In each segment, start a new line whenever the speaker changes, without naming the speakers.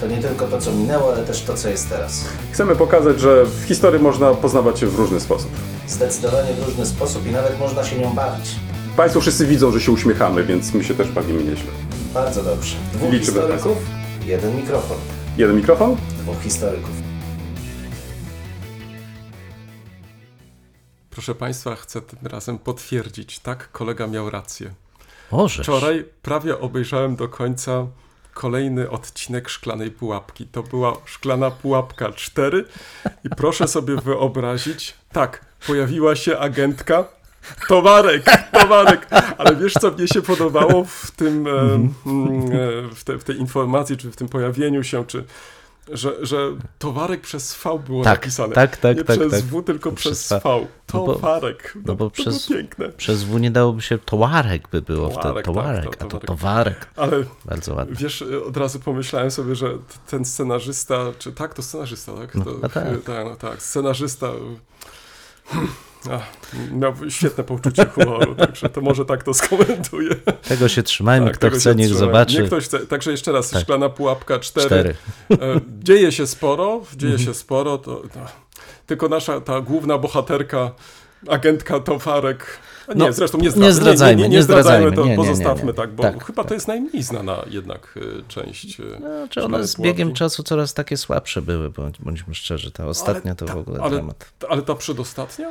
To nie tylko to, co minęło, ale też to, co jest teraz.
Chcemy pokazać, że w historii można poznawać się w różny sposób.
Zdecydowanie w różny sposób i nawet można się nią bawić.
Państwo wszyscy widzą, że się uśmiechamy, więc my się też bawimy nieźle.
Bardzo dobrze. Dwóch
Liczymy
historyków, jeden mikrofon.
Jeden mikrofon?
Dwóch historyków.
Proszę Państwa, chcę tym razem potwierdzić, tak, kolega miał rację.
Możesz.
Wczoraj prawie obejrzałem do końca kolejny odcinek Szklanej Pułapki. To była Szklana Pułapka 4 i proszę sobie wyobrazić, tak, pojawiła się agentka, Towarek, towarek, ale wiesz co mnie się podobało w tym, e, mm, e, w, te, w tej informacji, czy w tym pojawieniu się, czy że, że towarek przez V było
Tak,
napisane.
tak, tak,
Nie
tak,
przez
tak.
W, tylko
Przez
przez
V. No bo-
Towarek. No,
no bo przez-
piękne.
Przez W nie dałoby się towarek by było wtedy.
Towarek, tak,
Towarek,
to
a to
towarek.
towarek.
Ale
Bardzo ładnie.
wiesz, od razu pomyślałem sobie, że ten scenarzysta, czy tak, to scenarzysta, tak?
No,
to,
tak.
tak, no, tak, scenarzysta. Ach, miał świetne poczucie humoru, także to może tak to skomentuję.
Tego się trzymajmy.
Tak,
Kto chce, niech
trzymaj.
zobaczy.
Niech ktoś chce. Także jeszcze raz,
Tak.
szklana pułapka 4.
Cztery.
E, Dzieje się sporo, dzieje
Mhm.
się sporo, to, to, tylko nasza ta główna bohaterka, agentka Towarek. A nie,
No,
zresztą nie,
nie
zdradzajmy,
zdradzajmy,
nie, nie,
nie
nie zdradzajmy,
zdradzajmy.
to
Nie, nie, nie,
pozostawmy
nie.
tak, bo
Tak,
chyba to
tak.
jest najmniej znana jednak e, część.
czy
Szklane
one z
Pułapki.
biegiem czasu coraz takie słabsze były, bądź, bądźmy szczerzy. Ta ostatnia to w ogóle
ale,
dramat.
ale ta przedostatnia?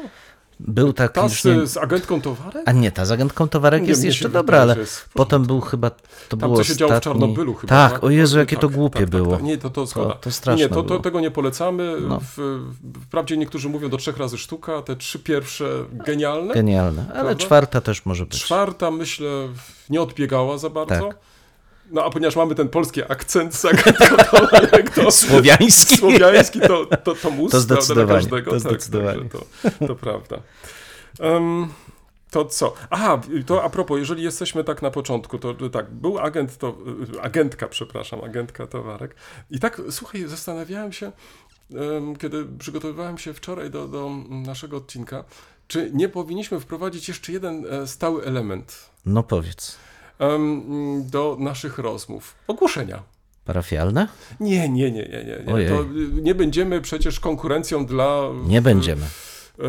Był taki
Ta
już nie...
z, z agentką Towarek?
A nie, ta z agentką towarek
Nie,
jest jeszcze dobra, ale
jest
potem był chyba, to
Tam
było
co się działo w
ostatni...
Czarnobylu chyba.
Tak, o Jezu, jakie to
Tak,
głupie
tak, tak,
było.
tak. Nie, to, to zgoda.
to straszne
Nie, to, to, tego nie polecamy.
No.
W, wprawdzie niektórzy mówią do trzech razy sztuka, te trzy pierwsze genialne.
Genialne, ale
Prawda?
czwarta też może być.
Czwarta, myślę, nie odbiegała za bardzo.
Tak.
No a ponieważ mamy ten polski akcent zagadkowy, to
Słowiański.
słowiański, to, to, to mus
To
prawda,
zdecydowanie,
każdego.
to
tak,
zdecydowanie.
także To, to prawda. Em, to co? Aha, to a propos, jeżeli jesteśmy tak na początku, to tak, był agent, to y, agentka, przepraszam, agentka Towarek. I tak, słuchaj, zastanawiałem się, em, kiedy przygotowywałem się wczoraj do, do naszego odcinka, czy nie powinniśmy wprowadzić jeszcze jeden e, stały element
No powiedz.
Do naszych rozmów? Ogłoszenia.
Parafialne?
Nie, nie, nie, nie, nie. nie.
Ojej.
To nie będziemy przecież konkurencją dla.
Nie będziemy.
E,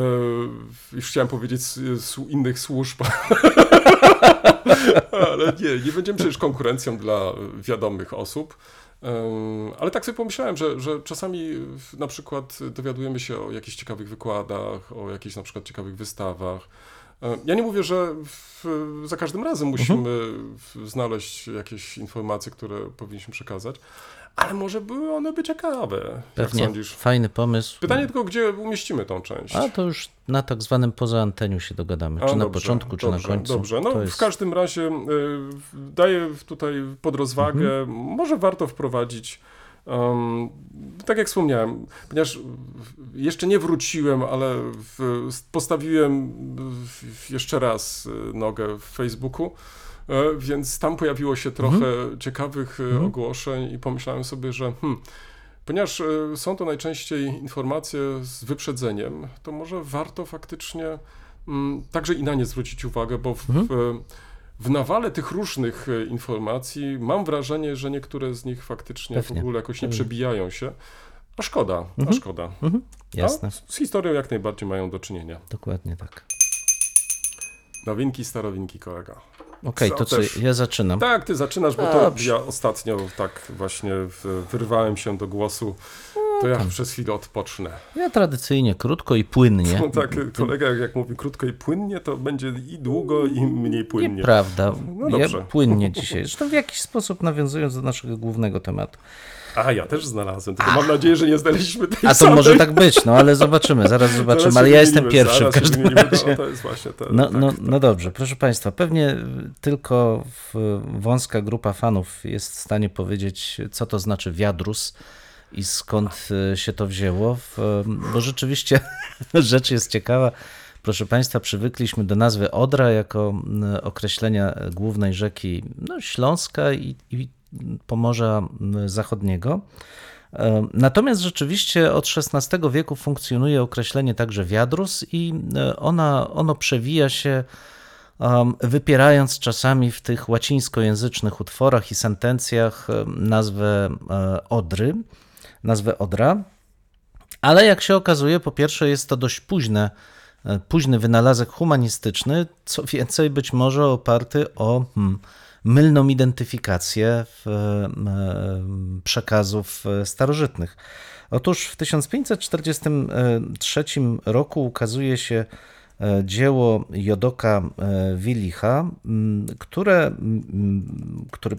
już chciałem powiedzieć s- innych służb. Ale nie, nie będziemy przecież konkurencją dla wiadomych osób. Ale tak sobie pomyślałem, że, że czasami na przykład dowiadujemy się o jakichś ciekawych wykładach, o jakichś na przykład ciekawych wystawach. E, Ja nie mówię, że w, za każdym razem musimy w- znaleźć jakieś informacje, które powinniśmy przekazać, ale może były one by ciekawe. Jak
Pewnie.
sądzisz?
Fajny pomysł.
Pytanie tylko, gdzie umieścimy tą część?
A to już na tak zwanym poza anteniu się dogadamy.
A,
Czy na
dobrze,
początku, czy
dobrze,
na końcu.
Dobrze, no
to
w
jest...
każdym razie y, daję tutaj pod rozwagę,
Mhm.
może warto wprowadzić, um, tak jak wspomniałem, ponieważ jeszcze nie wróciłem, ale w, postawiłem w, jeszcze raz nogę w Facebooku, e, więc tam pojawiło się trochę
Mhm.
ciekawych y, ogłoszeń i pomyślałem sobie, że hmm, Ponieważ y, są to najczęściej informacje z wyprzedzeniem, to może warto faktycznie mm, także i na nie zwrócić uwagę, bo w,
Mhm.
w, w nawale tych różnych y, informacji mam wrażenie, że niektóre z nich faktycznie
Pewnie,
w ogóle jakoś nie przebijają się. A szkoda, a
Mhm.
szkoda.
Mhm, jasne,
A z historią jak najbardziej mają do czynienia.
dokładnie tak.
Nowinki, starowinki, kolega.
Okej,
Co
to co,
też-
ja zaczynam.
Tak, ty zaczynasz, bo to ja ostatnio tak właśnie wyrwałem się do głosu. To ja przez chwilę odpocznę.
Ja tradycyjnie krótko i płynnie.
No tak, kolega jak, mówi krótko i płynnie, to będzie i długo, i mniej płynnie.
Nieprawda.
No
ja płynnie dzisiaj. Zresztą w jakiś sposób nawiązując do naszego głównego tematu.
A, ja też znalazłem, tylko mam nadzieję, że nie znaleźliśmy tej
A to
samej.
może tak być, no ale zobaczymy, zaraz zobaczymy. Ale ja jestem pierwszy w każdym
wymienimy.
razie.
No, to jest właśnie to.
No,
tak,
no,
tak.
no dobrze, proszę Państwa, pewnie tylko wąska grupa fanów jest w stanie powiedzieć, co to znaczy wiadrus. I skąd e, się to wzięło, w, bo rzeczywiście rzecz jest ciekawa. Proszę Państwa, przywykliśmy do nazwy Odra jako określenia głównej rzeki no, Śląska i, i Pomorza Zachodniego. E, Natomiast rzeczywiście od XVI wieku funkcjonuje określenie także wiadrus i e, ona, ono przewija się um, wypierając czasami w tych łacińskojęzycznych utworach i sentencjach e, nazwę e, Odry, nazwę Odra. Ale jak się okazuje, po pierwsze jest to dość późne, e, późny wynalazek humanistyczny, co więcej być może oparty o hmm, mylną identyfikację w, e, przekazów starożytnych. Otóż w 1543 roku ukazuje się dzieło Jodoka Wilicha, które, który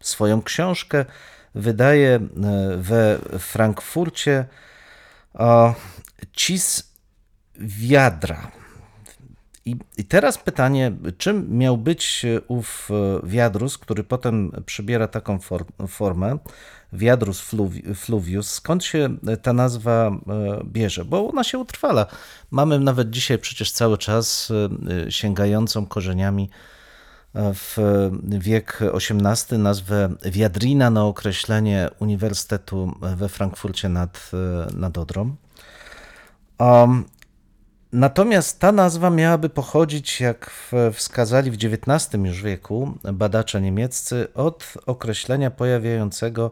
swoją książkę wydaje e, we Frankfurcie Cis Wiadra. I, I teraz pytanie, czym miał być ów e, wiadrus, który potem przybiera taką for, formę, wiadrus fluvi, fluvius, skąd się ta nazwa e, bierze? Bo ona się utrwala. Mamy nawet dzisiaj przecież cały czas sięgającą korzeniami w wiek XVIII nazwę Wiadrina na określenie Uniwersytetu we Frankfurcie nad, nad Odrą. Um, Natomiast ta nazwa miałaby pochodzić, jak wskazali w XIX już wieku badacze niemieccy, od określenia pojawiającego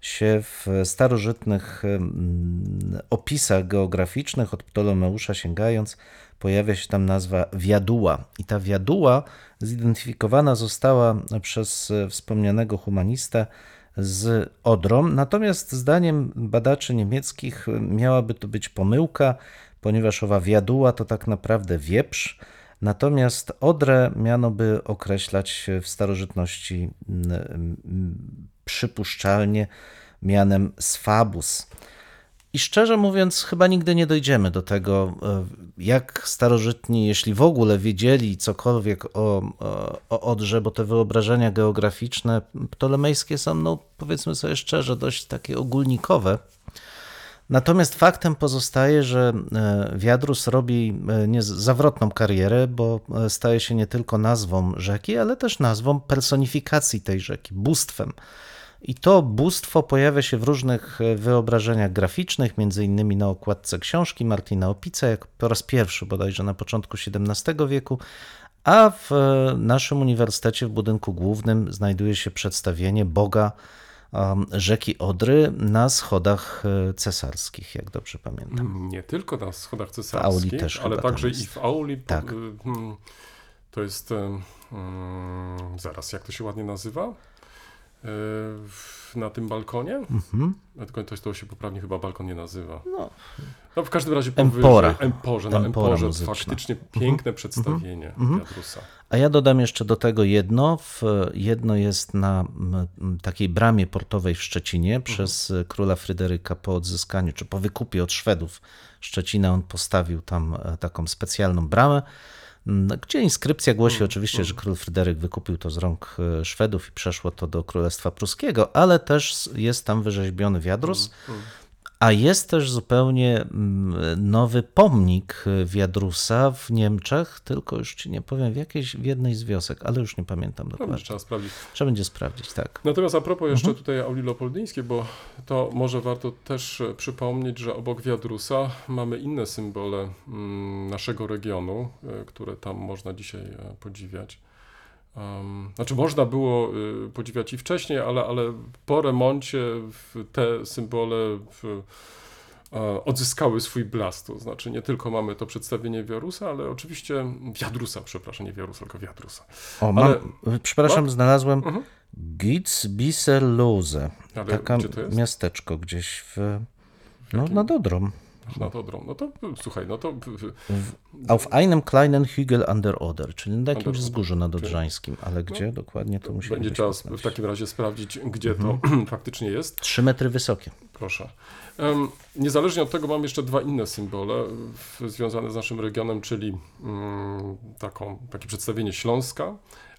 się w starożytnych mm, opisach geograficznych, od Ptolomeusza sięgając, pojawia się tam nazwa wiaduła. I ta wiaduła zidentyfikowana została przez e, wspomnianego humanistę z Odrą. Natomiast zdaniem badaczy niemieckich e, miałaby to być pomyłka, ponieważ owa wiaduła to tak naprawdę wieprz, natomiast Odrę miano by określać w starożytności przypuszczalnie mianem Sfabus. I szczerze mówiąc, chyba nigdy nie dojdziemy do tego, e, jak starożytni, jeśli w ogóle wiedzieli cokolwiek o, o, o Odrze, bo te wyobrażenia geograficzne ptolemejskie są, no powiedzmy sobie szczerze, dość takie ogólnikowe. Natomiast faktem pozostaje, że e, Wiadrus robi e, zawrotną karierę, bo e, staje się nie tylko nazwą rzeki, ale też nazwą personifikacji tej rzeki, bóstwem. I to bóstwo pojawia się w różnych e, wyobrażeniach graficznych, między innymi na okładce książki Martina Opica, jak po raz pierwszy bodajże na początku XVII wieku, a w e, naszym uniwersytecie w budynku głównym znajduje się przedstawienie Boga um, rzeki Odry na schodach e, cesarskich, jak dobrze pamiętam.
Nie tylko na schodach cesarskich, ale także i w auli.
Tak.
y, hmm, To jest. mm, zaraz, jak to się ładnie nazywa? W- Na tym balkonie?
Mhm.
Tylko to, to się poprawnie chyba balkon nie nazywa.
No.
No w każdym razie
Empora.
powyżej- Emporze, na
Empora
Emporze.
muzyczna.
Faktycznie piękne przedstawienie
Mhm. A ja dodam jeszcze do tego jedno. W, jedno jest na takiej bramie portowej w Szczecinie przez e, króla Fryderyka po odzyskaniu, czy po wykupie od Szwedów Szczecina. On postawił tam e, taką specjalną bramę, gdzie inskrypcja głosi oczywiście, że król Fryderyk wykupił to z rąk e, Szwedów i przeszło to do Królestwa Pruskiego, ale też jest tam wyrzeźbiony wiadrus. A jest też zupełnie mm, nowy pomnik Wiadrusa w Niemczech, tylko już ci nie powiem, w jakiejś, w jednej z wiosek, ale już nie pamiętam
No,
dokładnie.
trzeba sprawdzić.
Trzeba będzie sprawdzić, tak.
Natomiast a propos jeszcze
Mhm.
tutaj Auli Leopoldyńskiej, bo to może warto też e, przypomnieć, że obok Wiadrusa mamy inne symbole mm, naszego regionu, e, które tam można dzisiaj e, podziwiać. Um, znaczy można było y, podziwiać i wcześniej, ale, ale po remoncie w te symbole w, e, odzyskały swój blask. To znaczy nie tylko mamy to przedstawienie Wiarusa, ale oczywiście Wiadrusa, przepraszam, nie Wiarusa, tylko Wiadrusa.
O, mam,
Ale-
przepraszam,
no.
znalazłem
Mhm.
Gitzbisserlose,
Ale
taka
gdzie to jest?
miasteczko gdzieś w, no,
jakim-
nad Odrą.
Na to dron. No to słuchaj, no to y, y,
Auf einem kleinen Hügel an der Oder, czyli na jakimś wzgórzu nadodrzańskim, ale gdzie dokładnie to musimy
będzie czas w takim razie sprawdzić, gdzie to faktycznie jest.
Trzy metry wysokie.
Proszę. Niezależnie od tego mam jeszcze dwa inne symbole w, związane z naszym regionem, czyli mm, taką, takie przedstawienie Śląska,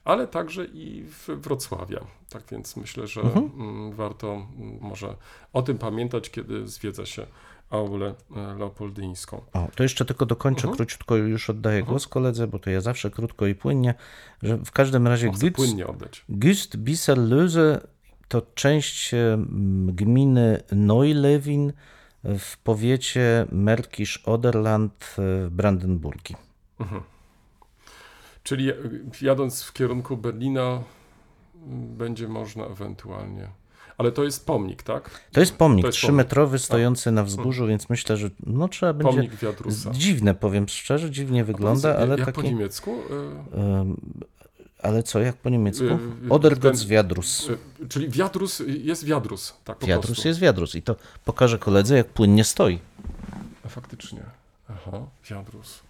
ale także i w Wrocławia. Tak więc myślę, że mm, warto mm, może o tym pamiętać, kiedy zwiedza się aulę e, leopoldyńską.
O, to jeszcze tylko dokończę
Mhm.
króciutko, już oddaję głos koledze, bo to ja zawsze krótko i płynnie, że w każdym razie Gütz,
płynnie oddać.
Güst Bisserlöse to część em, gminy Neulewin w powiecie Märkisch-Oderland w Brandenburgii.
Czyli e, jadąc w kierunku Berlina m, będzie można ewentualnie. Ale to jest pomnik, tak?
To jest pomnik
jest
trzymetrowy stojący na wzgórzu, więc myślę, że no trzeba będzie...
Pomnik Wiatrusa.
Dziwne, powiem szczerze, dziwnie wygląda,
Powiedz,
ale
jak
taki...
po niemiecku? E,
ale co, jak po niemiecku? Odergotz
ten-
Wiadrus.
e, czyli wiatrus jest wiadrus, tak po
Wiadrus
prostu.
jest wiadrus i to pokażę koledze, jak płynnie stoi.
Faktycznie. Aha, wiadrus.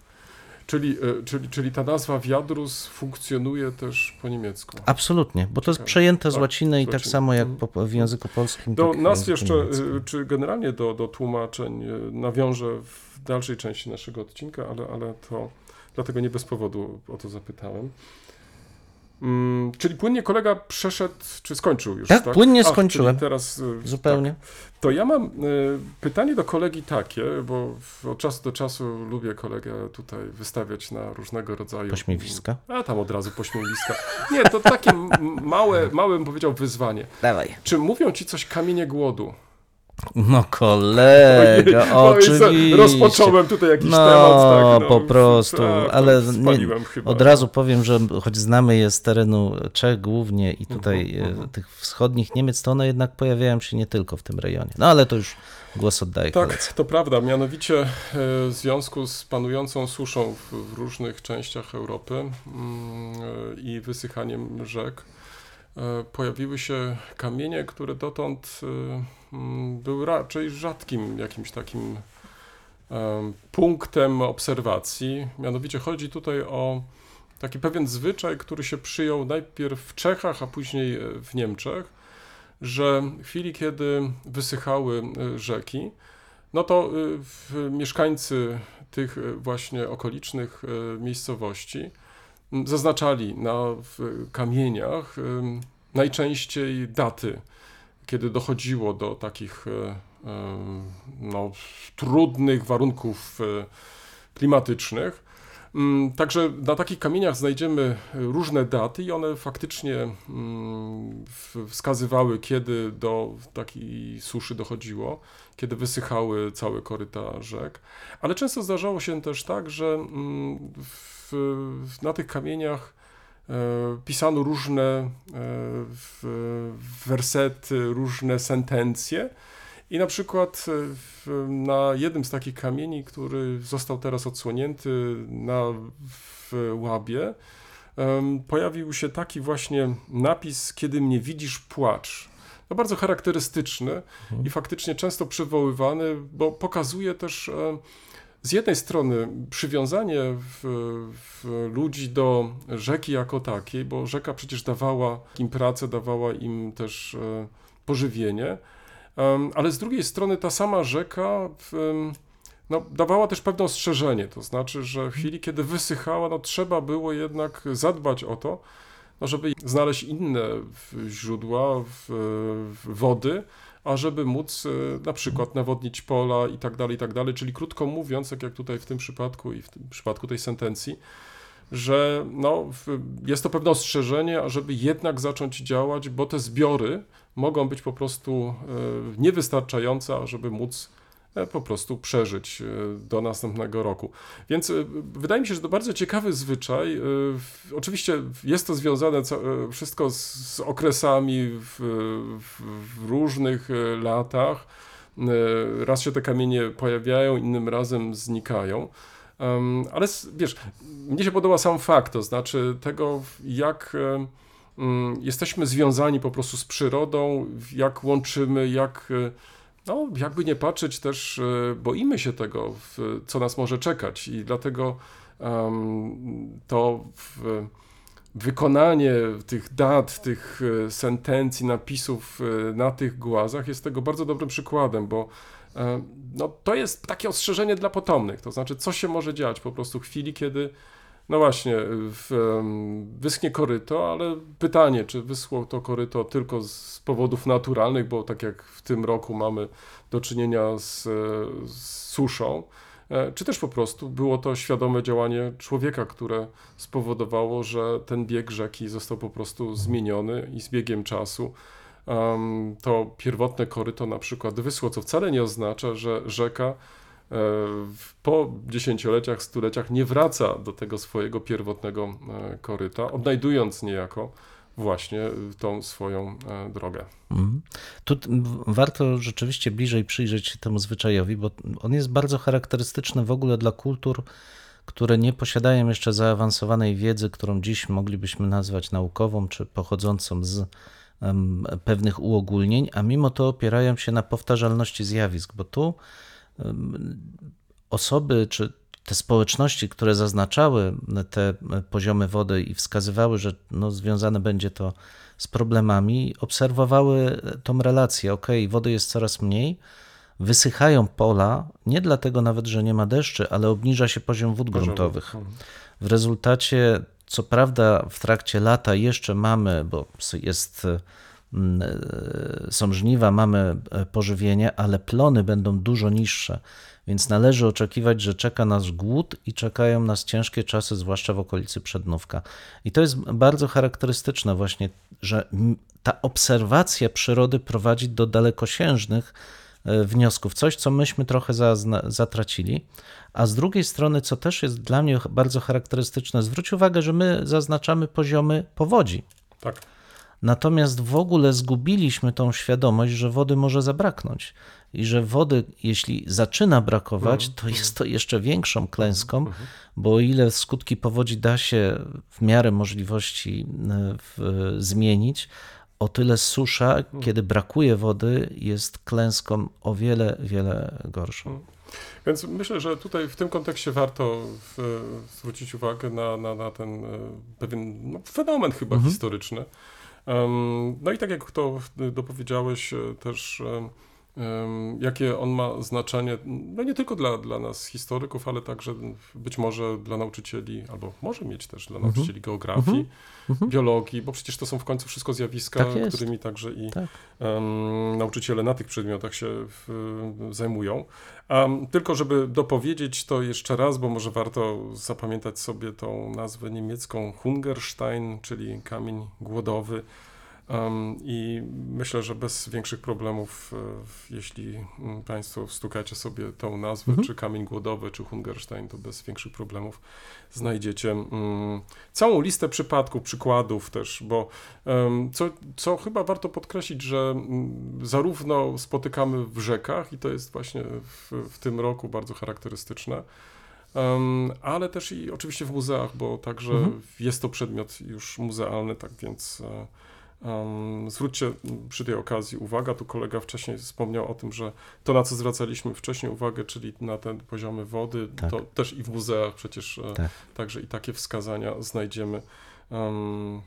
Czyli, e, czyli, czyli ta nazwa wiadrus funkcjonuje też po niemiecku.
Absolutnie, bo to jest przejęte z
Tak,
łaciny i tak samo jak
Mhm.
po, w języku polskim.
Do
tak
nazw
języku
jeszcze,
niemieckim.
y, czy generalnie do, do tłumaczeń nawiążę w dalszej części naszego odcinka, ale, ale to dlatego nie bez powodu o to zapytałem. Mm, czyli płynnie kolega przeszedł, czy skończył już,
Tak,
tak?
płynnie
Ach,
skończyłem.
Teraz, y,
Zupełnie.
Tak. To ja mam y, pytanie do kolegi takie, bo od czasu do czasu lubię kolegę tutaj wystawiać na różnego rodzaju...
Pośmiewiska.
A tam od razu pośmiewiska. Nie, to takie małe, małe bym powiedział wyzwanie.
Dawaj.
Czy mówią ci coś kamienie głodu?
No kolega,
No
oczywiście.
Rozpocząłem tutaj jakiś
No,
temat. Tak,
po prostu,
tak,
ale nie,
chyba.
od razu powiem, że choć znamy je z terenu Czech głównie i tutaj
Mhm,
e, tych wschodnich Niemiec, to one jednak pojawiają się nie tylko w tym rejonie. No ale to już głos oddaję koledze.
Tak, to prawda. Mianowicie e, w związku z panującą suszą w, różnych częściach Europy mm, e, i wysychaniem rzek pojawiły się kamienie, które dotąd e, mm, były raczej rzadkim jakimś takim em, punktem obserwacji. Mianowicie chodzi tutaj o taki pewien zwyczaj, który się przyjął najpierw w Czechach, a później e, w Niemczech, że w chwili, kiedy wysychały e, rzeki, no to e, mieszkańcy tych e, właśnie okolicznych e, miejscowości zaznaczali na kamieniach najczęściej daty, kiedy dochodziło do takich e, em, no, trudnych warunków e, klimatycznych. Także na takich kamieniach znajdziemy różne daty i one faktycznie wskazywały, kiedy do takiej suszy dochodziło, kiedy wysychały całe koryta rzek. Ale często zdarzało się też tak, że w, w, na tych kamieniach e, pisano różne e, wersety, różne sentencje. I na przykład e, na jednym z takich kamieni, który został teraz odsłonięty na w Łabie, pojawił się taki właśnie napis, kiedy mnie widzisz, płacz. No bardzo charakterystyczny i faktycznie często przywoływany, bo pokazuje też z jednej strony przywiązanie w, w ludzi do rzeki jako takiej, bo rzeka przecież dawała im pracę, dawała im też e, pożywienie, ale z drugiej strony ta sama rzeka no, dawała też pewne ostrzeżenie, to znaczy, że w chwili, kiedy wysychała, no, trzeba było jednak zadbać o to, no, żeby znaleźć inne źródła w, w wody, ażeby móc e, na przykład nawodnić pola i tak dalej, i tak dalej. Czyli krótko mówiąc, tak jak tutaj w tym przypadku i w tym przypadku tej sentencji, że no, jest to pewne ostrzeżenie, ażeby jednak zacząć działać, bo te zbiory mogą być po prostu e, niewystarczające, ażeby móc po prostu przeżyć e, do następnego roku. Więc e, wydaje mi się, że to bardzo ciekawy zwyczaj. E, Oczywiście jest to związane e, wszystko z, okresami w, w, różnych e, latach. E, Raz się te kamienie pojawiają, innym razem znikają. Ale wiesz, mnie się podoba sam fakt, to znaczy tego, jak e, mm, jesteśmy związani po prostu z przyrodą, jak łączymy, jak, e, no, jakby nie patrzeć, też e, boimy się tego, co nas może czekać, i dlatego to wykonanie tych dat, tych e, sentencji, napisów e, na tych głazach jest tego bardzo dobrym przykładem, bo no, to jest takie ostrzeżenie dla potomnych, to znaczy, co się może dziać po prostu w chwili, kiedy No właśnie, w, wyschnie koryto, ale pytanie, czy wyschło to koryto tylko z powodów naturalnych, bo tak jak w tym roku mamy do czynienia z, z suszą, e, czy też po prostu było to świadome działanie człowieka, które spowodowało, że ten bieg rzeki został po prostu zmieniony i z biegiem czasu to pierwotne koryto na przykład wyschło, co wcale nie oznacza, że rzeka po dziesięcioleciach, stuleciach nie wraca do tego swojego pierwotnego e, koryta, odnajdując niejako właśnie e, tą swoją e, drogę.
Mhm. Tu warto rzeczywiście bliżej przyjrzeć się temu zwyczajowi, bo on jest bardzo charakterystyczny w ogóle dla kultur, które nie posiadają jeszcze zaawansowanej wiedzy, którą dziś moglibyśmy nazwać naukową czy pochodzącą z em, pewnych uogólnień, a mimo to opierają się na powtarzalności zjawisk, bo tu osoby czy te społeczności, które zaznaczały te poziomy wody i wskazywały, że no, związane będzie to z problemami, obserwowały tą relację. Ok, wody jest coraz mniej, wysychają pola, nie dlatego nawet, że nie ma deszczy, ale obniża się poziom wód gruntowych. W rezultacie, co prawda, w trakcie lata jeszcze mamy, bo jest, są żniwa, mamy e, pożywienie, ale plony będą dużo niższe, więc należy oczekiwać, że czeka nas głód i czekają nas ciężkie czasy, zwłaszcza w okolicy Przednówka. I to jest bardzo charakterystyczne właśnie, że ta obserwacja przyrody prowadzi do dalekosiężnych e, wniosków, coś, co myśmy trochę zatracili. A z drugiej strony, co też jest dla mnie bardzo charakterystyczne, zwróć uwagę, że my zaznaczamy poziomy powodzi.
Tak.
Natomiast w ogóle zgubiliśmy tą świadomość, że wody może zabraknąć i że wody, jeśli zaczyna brakować, to jest to jeszcze większą klęską, bo o ile skutki powodzi da się w miarę możliwości e, w, zmienić, o tyle susza, kiedy brakuje wody, jest klęską o wiele, wiele gorszą.
Więc myślę, że tutaj w tym kontekście warto w, zwrócić uwagę na, na, na ten e, pewien no, fenomen chyba
Mhm.
historyczny. No i tak jak to dopowiedziałeś e, też, jakie on ma znaczenie, no nie tylko dla, dla nas historyków, ale także być może dla nauczycieli, albo może mieć też
Mhm.
dla nauczycieli geografii, biologii, bo przecież to są w końcu wszystko zjawiska,
Tak
którymi także i
Tak.
em, nauczyciele na tych przedmiotach się w, zajmują. Um, tylko żeby dopowiedzieć to jeszcze raz, bo może warto zapamiętać sobie tą nazwę niemiecką Hungerstein, czyli kamień głodowy. Um, I myślę, że bez większych problemów, e, jeśli mm, Państwo wstukacie sobie tą nazwę, czy kamień głodowy, czy Hungerstein, to bez większych problemów znajdziecie mm, całą listę przypadków, przykładów też, bo em, co, co chyba warto podkreślić, że mm, zarówno spotykamy w rzekach, i to jest właśnie w, w tym roku bardzo charakterystyczne, em, ale też i oczywiście w muzeach, bo także jest to przedmiot już muzealny, tak więc e, zwróćcie przy tej okazji uwagę, tu kolega wcześniej wspomniał o tym, że to na co zwracaliśmy wcześniej uwagę, czyli na te poziomy wody,
Tak.
to też i w muzeach przecież e,
Tak.
także i takie wskazania znajdziemy. Um,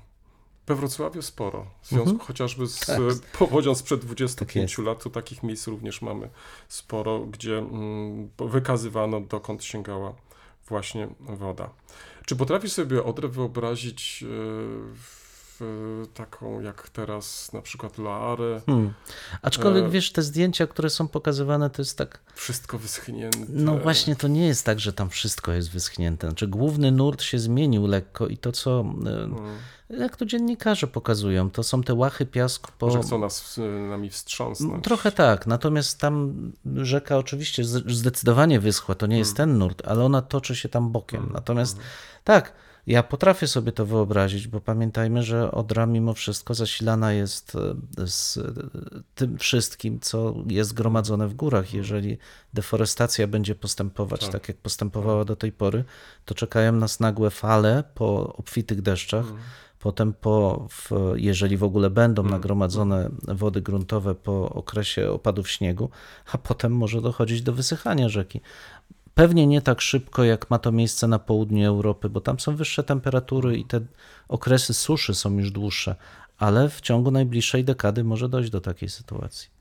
we Wrocławiu sporo, w związku chociażby z
Tak.
powodzią sprzed 25
Tak
lat, to takich miejsc również mamy sporo, gdzie mm, wykazywano, dokąd sięgała właśnie woda. Czy potrafisz sobie Odrę wyobrazić e, w, taką jak teraz na przykład Loarę,
Hmm. Aczkolwiek
E,
wiesz, te zdjęcia, które są pokazywane, to jest tak.
wszystko wyschnięte?
No właśnie, to nie jest tak, że tam wszystko jest wyschnięte. Znaczy, główny nurt się zmienił lekko i to, co. E, Jak to dziennikarze pokazują, to są te łachy piasku po.
Może chcą nas, e, nami wstrząsnąć.
Trochę tak, natomiast tam rzeka oczywiście zdecydowanie wyschła, to nie jest ten nurt, ale ona toczy się tam bokiem. Natomiast tak, ja potrafię sobie to wyobrazić, bo pamiętajmy, że Odra mimo wszystko zasilana jest e, z e, tym wszystkim, co jest gromadzone w górach. Jeżeli deforestacja będzie postępować tak,
Tak.
jak postępowała do tej pory, to czekają nas nagłe fale po obfitych deszczach. Potem, po, w, jeżeli w ogóle będą nagromadzone wody gruntowe po okresie opadów śniegu, a potem może dochodzić do wysychania rzeki. Pewnie nie tak szybko, jak ma to miejsce na południu Europy, bo tam są wyższe temperatury i te okresy suszy są już dłuższe, ale w ciągu najbliższej dekady może dojść do takiej sytuacji.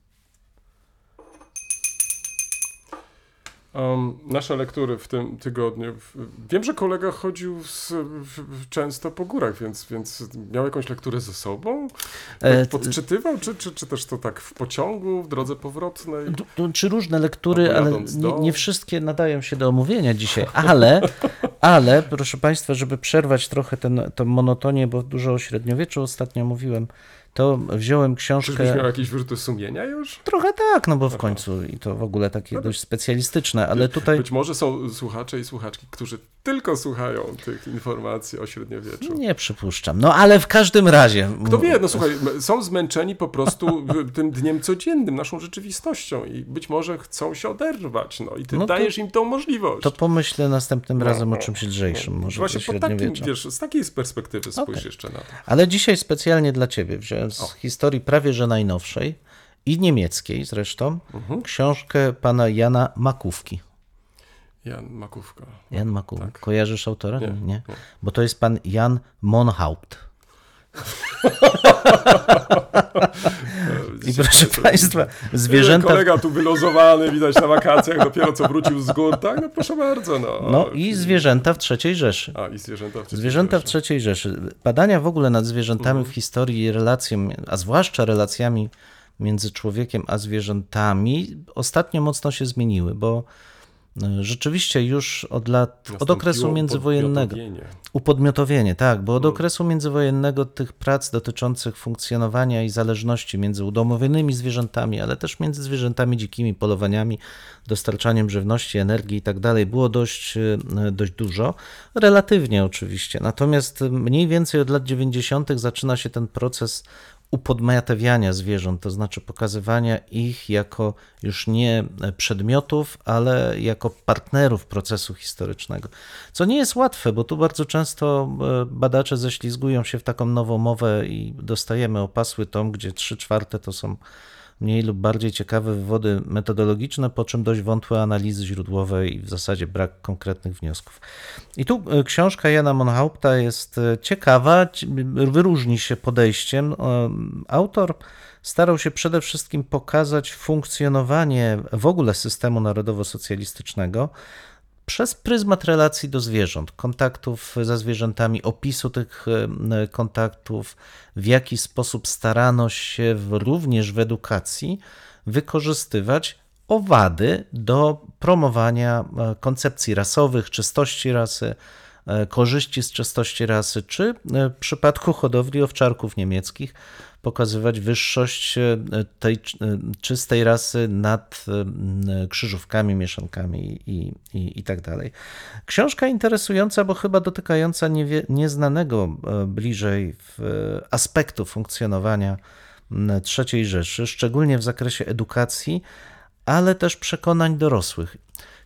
Um, nasze lektury w tym tygodniu. Wiem, że kolega chodził z, w, często po górach, więc, więc miał jakąś lekturę ze sobą?
E,
Podczytywał, czy, czy, czy też to tak w pociągu, w drodze powrotnej?
Czy różne lektury, ale nie, nie wszystkie nadają się do omówienia dzisiaj, ale, ale proszę Państwa, żeby przerwać trochę tę monotonię, bo dużo o średniowieczu ostatnio mówiłem, to wziąłem
Czyżbyś
książkę.
miał jakieś wyrzuty sumienia już?
Trochę tak, no bo w końcu i to w ogóle takie dość specjalistyczne, ale tutaj
Być może są słuchacze i słuchaczki, którzy tylko słuchają tych informacji o średniowieczu.
nie przypuszczam. No ale w każdym razie.
Kto wie, no słuchaj, są zmęczeni po prostu tym dniem codziennym, naszą rzeczywistością i być może chcą się oderwać, no i ty
No to-
dajesz im tą możliwość.
To pomyślę następnym razem o
no,
czymś lżejszym, może
Właśnie po takim, wiesz, z takiej perspektywy spójrz
Okej.
jeszcze na to.
Ale dzisiaj specjalnie dla Ciebie wziąłem z historii prawie że najnowszej i niemieckiej zresztą
Mhm.
książkę pana Jana Makówki.
Jan Makówka.
Jan Makówka.
Tak.
Kojarzysz autora?
Nie,
Nie,
nie.
Bo to jest pan Jan Monhaupt. I proszę Państwa, zwierzęta...
Kolega tu wylozowany, widać na wakacjach, dopiero co wrócił z gór, tak? No proszę bardzo, no.
No i zwierzęta w III Rzeszy.
A, i zwierzęta w trzeciej
Zwierzęta w
Rzeszy.
III Rzeszy. Badania w ogóle nad zwierzętami
Mhm.
w historii relacją, a zwłaszcza relacjami między człowiekiem a zwierzętami ostatnio mocno się zmieniły, bo rzeczywiście już od lat, od okresu międzywojennego,
podmiotowienie.
upodmiotowienie, tak, bo od
Mm.
okresu międzywojennego tych prac dotyczących funkcjonowania i zależności między udomowionymi zwierzętami, ale też między zwierzętami dzikimi, polowaniami, dostarczaniem żywności, energii i tak dalej, było dość, e, dość dużo. Relatywnie oczywiście. Natomiast mniej więcej od lat 90. zaczyna się ten proces upodmiotawiania zwierząt, to znaczy pokazywania ich jako już nie przedmiotów, ale jako partnerów procesu historycznego. Co nie jest łatwe, bo tu bardzo często e, badacze ześlizgują się w taką nową mowę i dostajemy opasły tom, gdzie trzy czwarte to są mniej lub bardziej ciekawe wywody metodologiczne, po czym dość wątłe analizy źródłowe i w zasadzie brak konkretnych wniosków. I tu e, książka Jana Monhaupta jest e, ciekawa, ci- wyróżni się podejściem. E, Autor starał się przede wszystkim pokazać funkcjonowanie w ogóle systemu narodowo-socjalistycznego przez pryzmat relacji do zwierząt, kontaktów ze zwierzętami, opisu tych e, kontaktów, w jaki sposób starano się w, również w edukacji wykorzystywać owady do promowania e, koncepcji rasowych, czystości rasy, e, korzyści z czystości rasy, czy w przypadku hodowli owczarków niemieckich pokazywać wyższość e, tej e, czystej rasy nad e, krzyżówkami, mieszankami i, i, i tak dalej. Książka interesująca, bo chyba dotykająca nieznanego bliżej aspektu funkcjonowania III Rzeszy, szczególnie w zakresie edukacji, ale też przekonań dorosłych.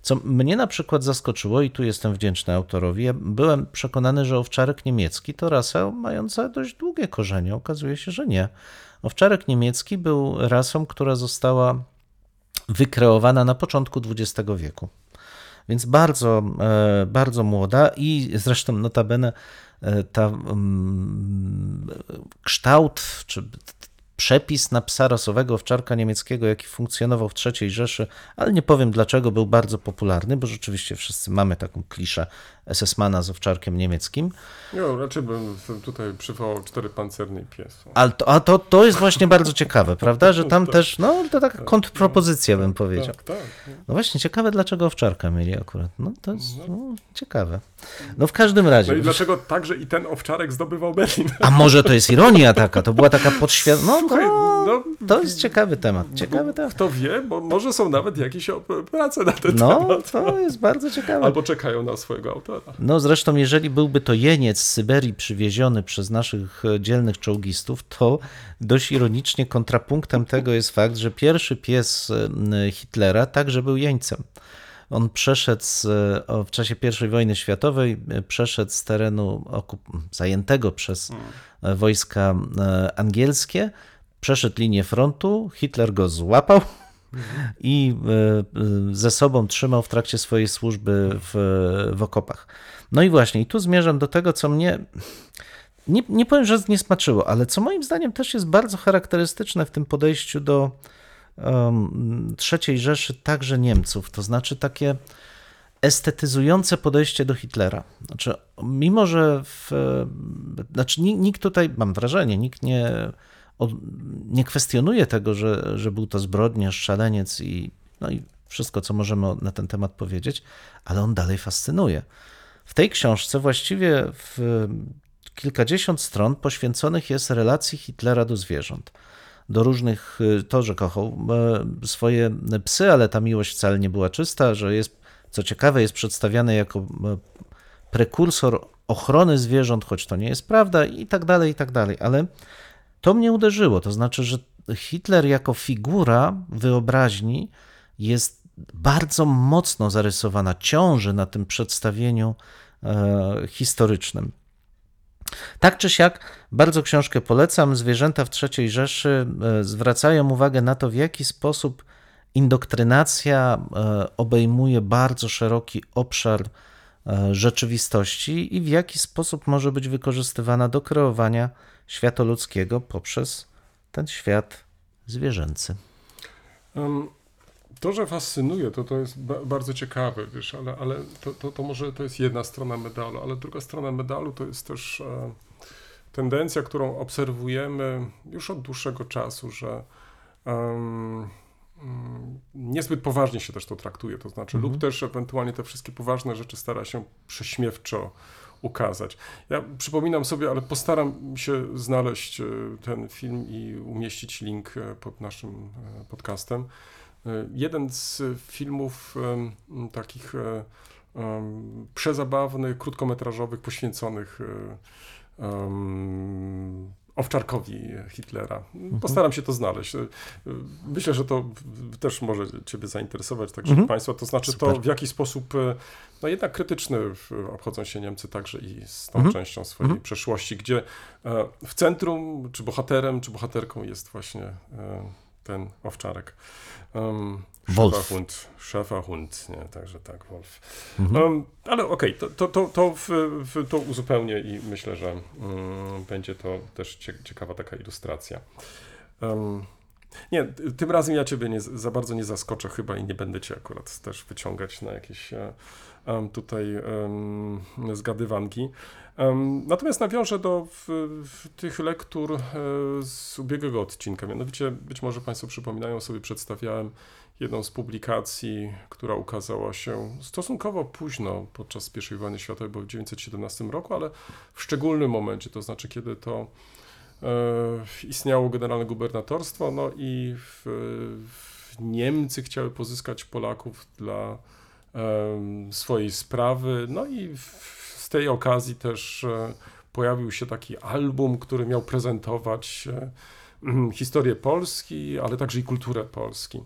Co mnie na przykład zaskoczyło, i tu jestem wdzięczny autorowi, ja byłem przekonany, że owczarek niemiecki to rasa mająca dość długie korzenie. Okazuje się, że nie. Owczarek niemiecki był rasą, która została wykreowana na początku XX wieku. Więc bardzo, e, bardzo młoda i zresztą notabene e, ta mm, kształt czy przepis na psa rasowego owczarka niemieckiego, jaki funkcjonował w III Rzeszy, ale nie powiem dlaczego, był bardzo popularny, bo rzeczywiście wszyscy mamy taką kliszę SS-mana z owczarkiem niemieckim.
No, raczej bym tutaj przywołał cztery pancerne i pies.
Ale to, a to, to jest właśnie bardzo ciekawe, prawda, że tam też, no to taka kontrpropozycja bym powiedział.
Tak, tak.
No właśnie, ciekawe dlaczego owczarka mieli akurat. No to jest no, ciekawe. No w każdym razie.
No i dlaczego także i ten owczarek zdobywał Berlin?
A może to jest ironia taka, to była taka podświadoma. No to,
no,
to jest ciekawy temat. Ciekawy
bo
temat.
Kto wie, bo może są nawet jakieś prace na ten
No,
temat.
to jest bardzo ciekawe.
Albo czekają na swojego autora.
No zresztą, jeżeli byłby to jeniec z Syberii przywieziony przez naszych e, dzielnych czołgistów, to dość ironicznie kontrapunktem tego jest fakt, że pierwszy pies e, Hitlera także był jeńcem. On przeszedł e, w czasie I wojny światowej, przeszedł z terenu okup- zajętego przez e, wojska angielskie, przeszedł linię frontu, Hitler go złapał i e, e, ze sobą trzymał w trakcie swojej służby w, w okopach. No i właśnie, i tu zmierzam do tego, co mnie. Nie, nie powiem, że nie smaczyło, ale co moim zdaniem też jest bardzo charakterystyczne w tym podejściu do em, III Rzeszy, także Niemców, to znaczy takie estetyzujące podejście do Hitlera. Znaczy, mimo że w, znaczy ni- nikt tutaj, mam wrażenie, nikt nie, nie kwestionuje tego, że, że był to zbrodniarz, szaleniec i, no i wszystko, co możemy na ten temat powiedzieć, ale on dalej fascynuje. W tej książce właściwie w kilkadziesiąt stron poświęconych jest relacji Hitlera do zwierząt. Do różnych, y, to, że kochał e, swoje psy, ale ta miłość wcale nie była czysta, że jest, co ciekawe, jest przedstawiany jako e, prekursor ochrony zwierząt, choć to nie jest prawda, i tak dalej, i tak dalej. Ale to mnie uderzyło. To znaczy, że Hitler jako figura wyobraźni jest bardzo mocno zarysowana, ciąży na tym przedstawieniu e, historycznym. Tak czy siak, bardzo książkę polecam. Zwierzęta w III Rzeszy e, zwracają uwagę na to, w jaki sposób indoktrynacja e, obejmuje bardzo szeroki obszar rzeczywistości i w jaki sposób może być wykorzystywana do kreowania świata ludzkiego poprzez ten świat zwierzęcy.
To, że fascynuje, to, to jest ba- bardzo ciekawe, wiesz, ale, ale to, to, to może to jest jedna strona medalu, ale druga strona medalu to jest też e, tendencja, którą obserwujemy już od dłuższego czasu, że niezbyt poważnie się też to traktuje, to znaczy, lub też ewentualnie te wszystkie poważne rzeczy stara się prześmiewczo ukazać. Ja przypominam sobie, ale postaram się znaleźć e, ten film i umieścić link e, pod naszym e, podcastem. Jeden z filmów takich przezabawnych, krótkometrażowych, poświęconych owczarkowi Hitlera. Postaram się to znaleźć. Myślę, że to też może Ciebie zainteresować, także
Mhm.
Państwa. To znaczy
Super.
to, w jaki sposób e, no jednak krytyczny obchodzą się Niemcy także i z tą
Mhm.
częścią swojej
Mhm.
przeszłości, gdzie e, w centrum, czy bohaterem, czy bohaterką jest właśnie e, ten owczarek. Um,
Wolf.
Schäferhund, Schäferhund, nie, także tak, Wolf.
Mhm.
Um, ale okej, to, to, to, to, w, w, to uzupełnię i myślę, że mm, będzie to też cie, ciekawa taka ilustracja. Um, nie, tym razem ja ciebie nie, za bardzo nie zaskoczę chyba i nie będę cię akurat też wyciągać na jakieś em, tutaj em, zgadywanki. Em, natomiast nawiążę do w, w tych lektur e, z ubiegłego odcinka. Mianowicie, być może Państwo przypominają sobie, przedstawiałem jedną z publikacji, która ukazała się stosunkowo późno podczas I wojny światowej, bo w 1917 roku, ale w szczególnym momencie, to znaczy kiedy to e, istniało generalne gubernatorstwo, no i w, w Niemcy chciały pozyskać Polaków dla swojej sprawy, no i w, z tej okazji też e, pojawił się taki album, który miał prezentować e, historię Polski, ale także i kulturę Polski.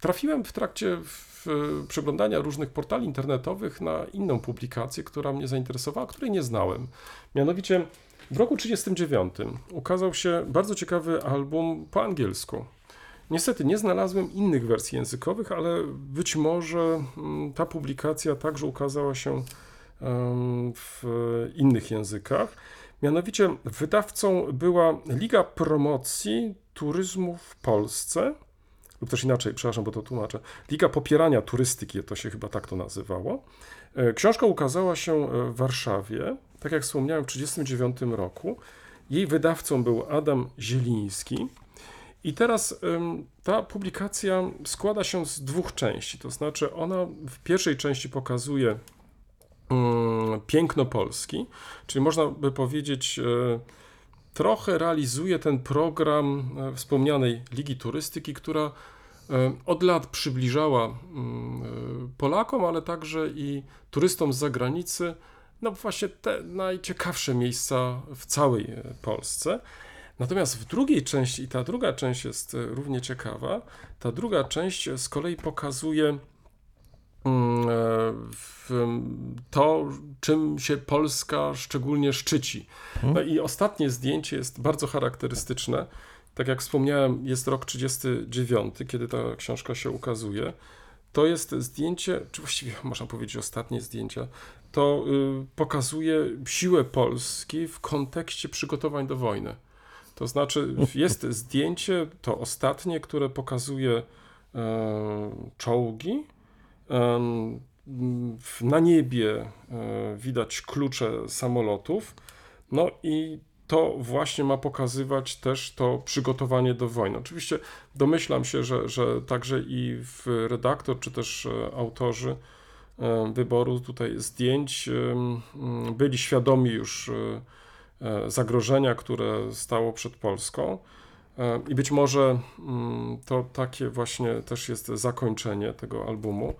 Trafiłem w trakcie w, przeglądania różnych portali internetowych na inną publikację, która mnie zainteresowała, której nie znałem. Mianowicie w roku 1939 ukazał się bardzo ciekawy album po angielsku. Niestety nie znalazłem innych wersji językowych, ale być może mm, ta publikacja także ukazała się w innych językach. Mianowicie wydawcą była Liga Promocji Turyzmu w Polsce, lub też inaczej, przepraszam, bo to tłumaczę. Liga Popierania Turystyki, to się chyba tak to nazywało. E, Książka ukazała się e, w Warszawie, tak jak wspomniałem, w 1939 roku. Jej wydawcą był Adam Zieliński. I teraz ta publikacja składa się z dwóch części. To znaczy, ona w pierwszej części pokazuje ym, piękno Polski, czyli można by powiedzieć, e, trochę realizuje ten program e, wspomnianej Ligi Turystyki, która e, od lat przybliżała mm, e, Polakom, ale także i turystom z zagranicy, no właśnie te najciekawsze miejsca w całej Polsce. Natomiast w drugiej części, i ta druga część jest równie ciekawa, ta druga część z kolei pokazuje to, czym się Polska szczególnie szczyci. No i ostatnie zdjęcie jest bardzo charakterystyczne. Tak jak wspomniałem, jest rok 39, kiedy ta książka się ukazuje. To jest zdjęcie, czy właściwie można powiedzieć ostatnie zdjęcie, to y, pokazuje siłę Polski w kontekście przygotowań do wojny. To znaczy, jest zdjęcie, to ostatnie, które pokazuje e, czołgi. Na niebie e, widać klucze samolotów. No i to właśnie ma pokazywać też to przygotowanie do wojny. Oczywiście domyślam się, że, że także i redaktor, czy też e, autorzy e, wyboru tutaj zdjęć byli świadomi już zagrożenia, które stało przed Polską. I być może mm, to takie właśnie też jest zakończenie tego albumu.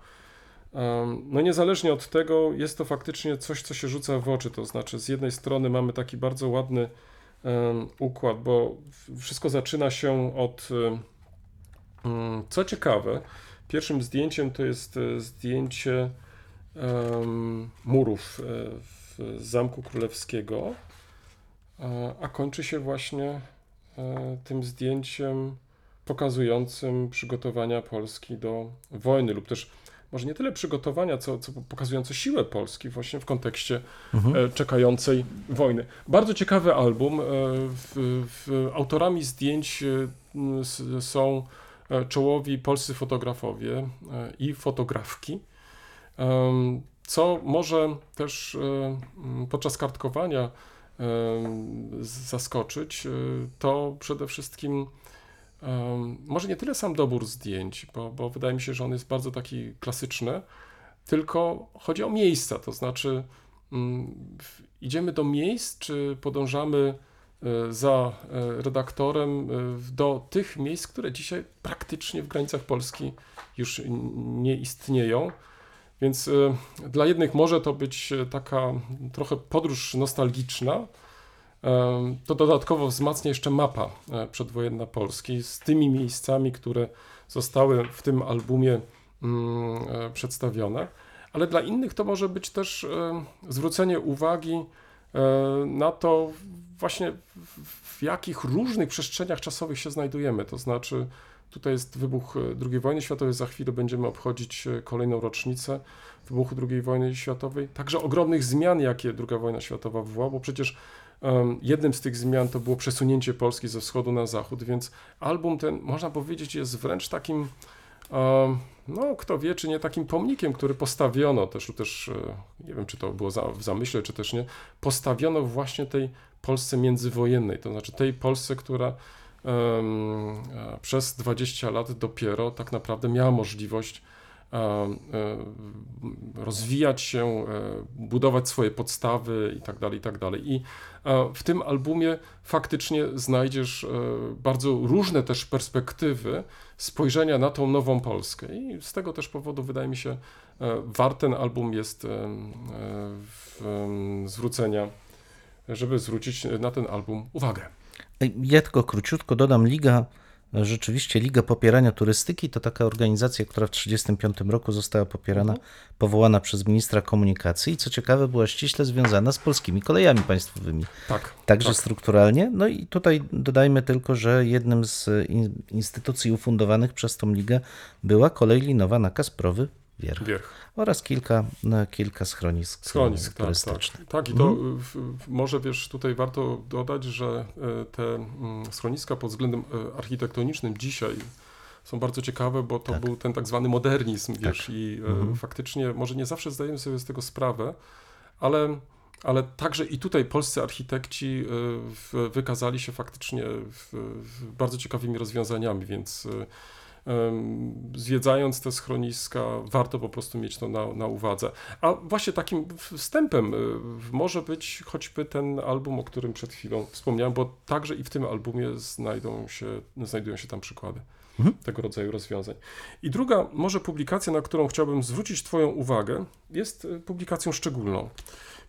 No niezależnie od tego, jest to faktycznie coś, co się rzuca w oczy. To znaczy, z jednej strony mamy taki bardzo ładny układ, bo wszystko zaczyna się od. mm, Co ciekawe, pierwszym zdjęciem to jest e, zdjęcie murów e, w Zamku Królewskiego, e, a kończy się właśnie tym zdjęciem pokazującym przygotowania Polski do wojny, lub też może nie tyle przygotowania, co, co pokazujące siłę Polski właśnie w kontekście e, czekającej wojny. Bardzo ciekawy album. e, W, w, autorami zdjęć e, są czołowi polscy fotografowie i fotografki. Co może też podczas kartkowania zaskoczyć, to przede wszystkim em, może nie tyle sam dobór zdjęć, bo, bo wydaje mi się, że on jest bardzo taki klasyczny, tylko chodzi o miejsca, to znaczy w- idziemy do miejsc, czy podążamy e, za e, redaktorem e, do tych miejsc, które dzisiaj praktycznie w granicach Polski już nie istnieją. Więc dla jednych może to być taka trochę podróż nostalgiczna. To dodatkowo wzmacnia jeszcze mapa e, przedwojenna Polski z tymi miejscami, które zostały w tym albumie mm, e, przedstawione. Ale dla innych to może być też e, zwrócenie uwagi na to właśnie w- jakich różnych przestrzeniach czasowych się znajdujemy. To znaczy tutaj jest wybuch II wojny światowej, za chwilę będziemy obchodzić kolejną rocznicę wybuchu II wojny światowej. Także ogromnych zmian, jakie II wojna światowa wywołała, bo przecież jednym z tych zmian to było przesunięcie Polski ze wschodu na zachód, więc album ten, można powiedzieć, jest wręcz takim no, kto wie, czy nie takim pomnikiem, który postawiono też, też e, nie wiem, czy to było w zamyśle, czy też nie, postawiono właśnie tej Polsce międzywojennej, to znaczy tej Polsce, która e, przez 20 lat dopiero tak naprawdę miała możliwość rozwijać się, e, budować swoje podstawy i tak dalej, i tak dalej. I e, w tym albumie faktycznie znajdziesz e, bardzo różne też perspektywy spojrzenia na tą nową Polskę. I z tego też powodu wydaje mi się, e, wart ten album jest e, e, zwrócenia, żeby zwrócić na ten album uwagę.
Ja tylko króciutko dodam, Liga, rzeczywiście Liga Popierania Turystyki to taka organizacja, która w 1935 roku została popierana, powołana przez ministra komunikacji i co ciekawe była ściśle związana z polskimi kolejami państwowymi.
Tak.
Także
tak.
strukturalnie. No i tutaj dodajmy tylko, że jednym z in- instytucji ufundowanych przez tą ligę była kolej linowa na Kasprowy Wierch
Wierch.
oraz kilka, no, kilka schronisk,
Schronisk, tak, tak.
turystycznych.
Tak, i to w, może wiesz, tutaj warto dodać, że e, te mm, schroniska pod względem e, architektonicznym dzisiaj są bardzo ciekawe, bo to był ten tak zwany modernizm, wiesz, i e, faktycznie może nie zawsze zdajemy sobie z tego sprawę, ale, ale także i tutaj polscy architekci wykazali się faktycznie bardzo ciekawymi rozwiązaniami, więc zwiedzając te schroniska, warto po prostu mieć to na, na uwadze. A właśnie takim wstępem y, może być choćby ten album, o którym przed chwilą wspomniałem, bo także i w tym albumie znajdą się, znajdują się tam przykłady tego rodzaju rozwiązań. I druga może publikacja, na którą chciałbym zwrócić Twoją uwagę, jest y, publikacją szczególną.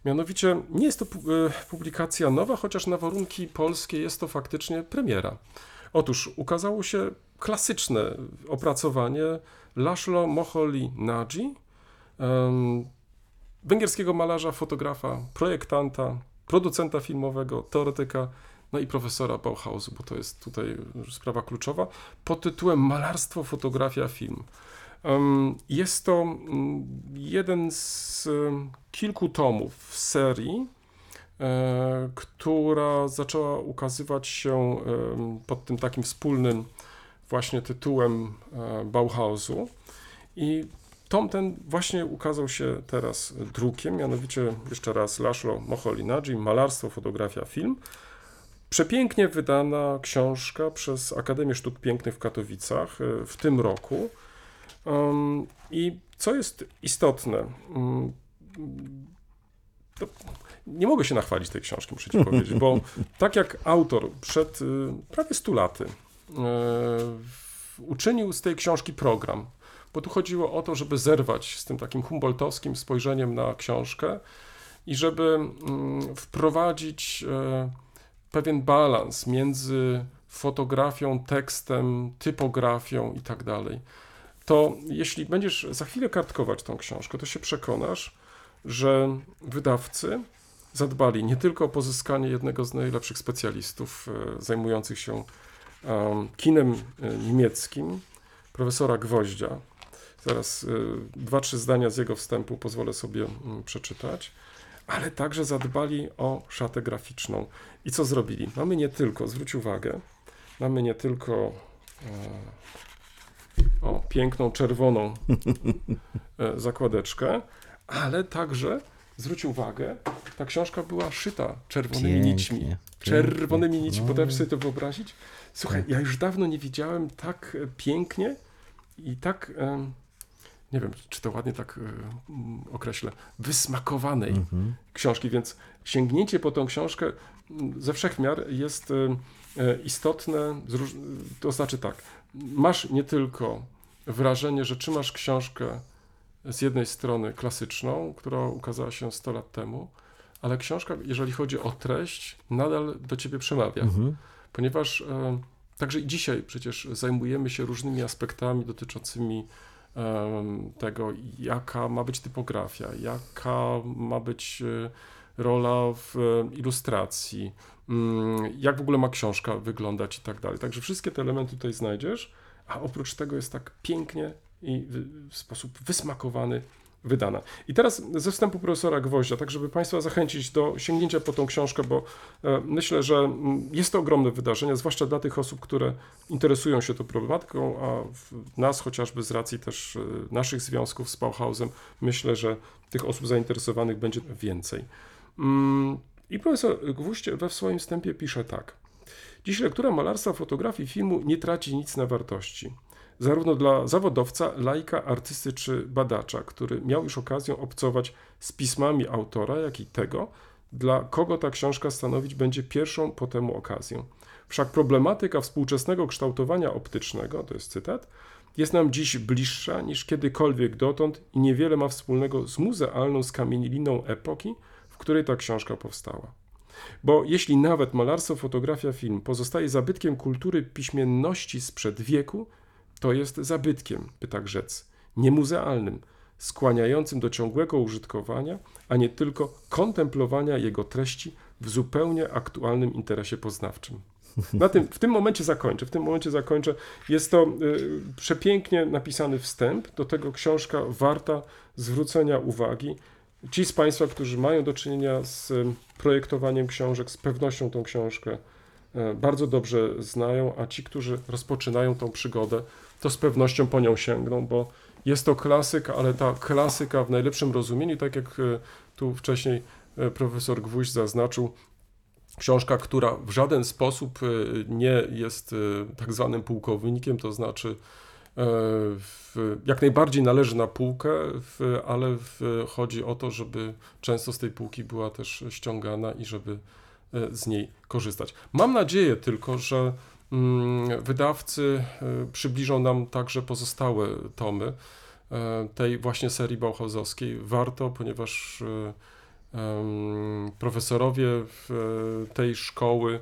Mianowicie nie jest to y, publikacja nowa, chociaż na warunki polskie jest to faktycznie premiera. Otóż ukazało się klasyczne opracowanie Laszlo Moholy Nagy, węgierskiego malarza, fotografa, projektanta, producenta filmowego, teoretyka, no i profesora Bauhausu, bo to jest tutaj sprawa kluczowa, pod tytułem Malarstwo, fotografia, film. Jest to mm, jeden z kilku tomów w serii która zaczęła ukazywać się em, pod tym takim wspólnym właśnie tytułem e, Bauhausu. I tom ten właśnie ukazał się teraz drukiem, mianowicie jeszcze raz Laszlo Moholy-Nagy, Malarstwo, fotografia, film. Przepięknie wydana książka przez Akademię Sztuk Pięknych w Katowicach e, w tym roku. I co jest istotne, mm, to nie mogę się nachwalić tej książki, muszę ci powiedzieć, bo tak jak autor przed y, prawie 100 laty y, uczynił z tej książki program, bo tu chodziło o to, żeby zerwać z tym takim humboldtowskim spojrzeniem na książkę i żeby mm, wprowadzić e, pewien balans między fotografią, tekstem, typografią i tak dalej. To jeśli będziesz za chwilę kartkować tą książkę, to się przekonasz, że wydawcy zadbali nie tylko o pozyskanie jednego z najlepszych specjalistów e, zajmujących się em, kinem e, niemieckim, profesora Gwoździa. Zaraz e, dwa, trzy zdania z jego wstępu pozwolę sobie mm, przeczytać, ale także zadbali o szatę graficzną. I co zrobili? Mamy nie tylko, zwróć uwagę, mamy nie tylko o, piękną czerwoną zakładeczkę, ale także, zwróć uwagę, ta książka była szyta czerwonymi
Pięknie,
nićmi.
pięknie.
Czerwonymi nićmi.
No.
Potrafisz sobie to wyobrazić? Słuchaj,
Tak.
ja już dawno nie widziałem tak e, pięknie i tak, nie wiem, czy to ładnie tak e, mm, określę, wysmakowanej
Mhm.
książki, więc sięgnięcie po tą książkę mm, ze wszechmiar jest e, istotne, to znaczy tak, masz nie tylko wrażenie, że trzymasz książkę z jednej strony klasyczną, która ukazała się 100 lat temu, ale książka, jeżeli chodzi o treść, nadal do ciebie przemawia
Mhm.
ponieważ e, także i dzisiaj przecież zajmujemy się różnymi aspektami dotyczącymi em, tego, jaka ma być typografia, jaka ma być e, rola w e, ilustracji, mm, jak w ogóle ma książka wyglądać i tak dalej. Także wszystkie te elementy tutaj znajdziesz, a oprócz tego jest tak pięknie i w, sposób wysmakowany wydana. I teraz ze wstępu profesora Gwoździa, tak żeby Państwa zachęcić do sięgnięcia po tą książkę, bo e, myślę, że jest to ogromne wydarzenie, zwłaszcza dla tych osób, które interesują się tą problematyką, a nas chociażby z racji też e, naszych związków z Bauhausem, myślę, że tych osób zainteresowanych będzie więcej. Mm, I profesor Gwóźdź we swoim wstępie pisze tak. Dziś lektura malarstwa, fotografii, filmu nie traci nic na wartości. Zarówno dla zawodowca, laika, artysty czy badacza, który miał już okazję obcować z pismami autora, jak i tego, dla kogo ta książka stanowić będzie pierwszą po temu okazję. Wszak problematyka współczesnego kształtowania optycznego, to jest cytat, jest nam dziś bliższa niż kiedykolwiek dotąd i niewiele ma wspólnego z muzealną skamieniliną epoki, w której ta książka powstała. Bo jeśli nawet malarstwo, fotografia, film pozostaje zabytkiem kultury piśmienności sprzed wieku, to jest zabytkiem, by tak rzec, niemuzealnym, skłaniającym do ciągłego użytkowania, a nie tylko kontemplowania jego treści w zupełnie aktualnym interesie poznawczym. Na tym, w tym momencie zakończę. W tym momencie zakończę. Jest to y, przepięknie napisany wstęp. Do tego książka warta zwrócenia uwagi. Ci z Państwa, którzy mają do czynienia z y, projektowaniem książek, z pewnością tą książkę e, bardzo dobrze znają, a ci, którzy rozpoczynają tą przygodę, to z pewnością po nią sięgną, bo jest to klasyk, ale ta klasyka w najlepszym rozumieniu, tak jak e, tu wcześniej e, profesor Gwóźdź zaznaczył, książka, która w żaden sposób e, nie jest tak zwanym pułkownikiem, to znaczy w, jak najbardziej należy na półkę, w, ale w, chodzi o to, żeby często z tej półki była też ściągana i żeby z niej korzystać. Mam nadzieję tylko, że wydawcy e, przybliżą nam także pozostałe tomy e, tej właśnie serii Bauhausowskiej. Warto, ponieważ em, profesorowie tej szkoły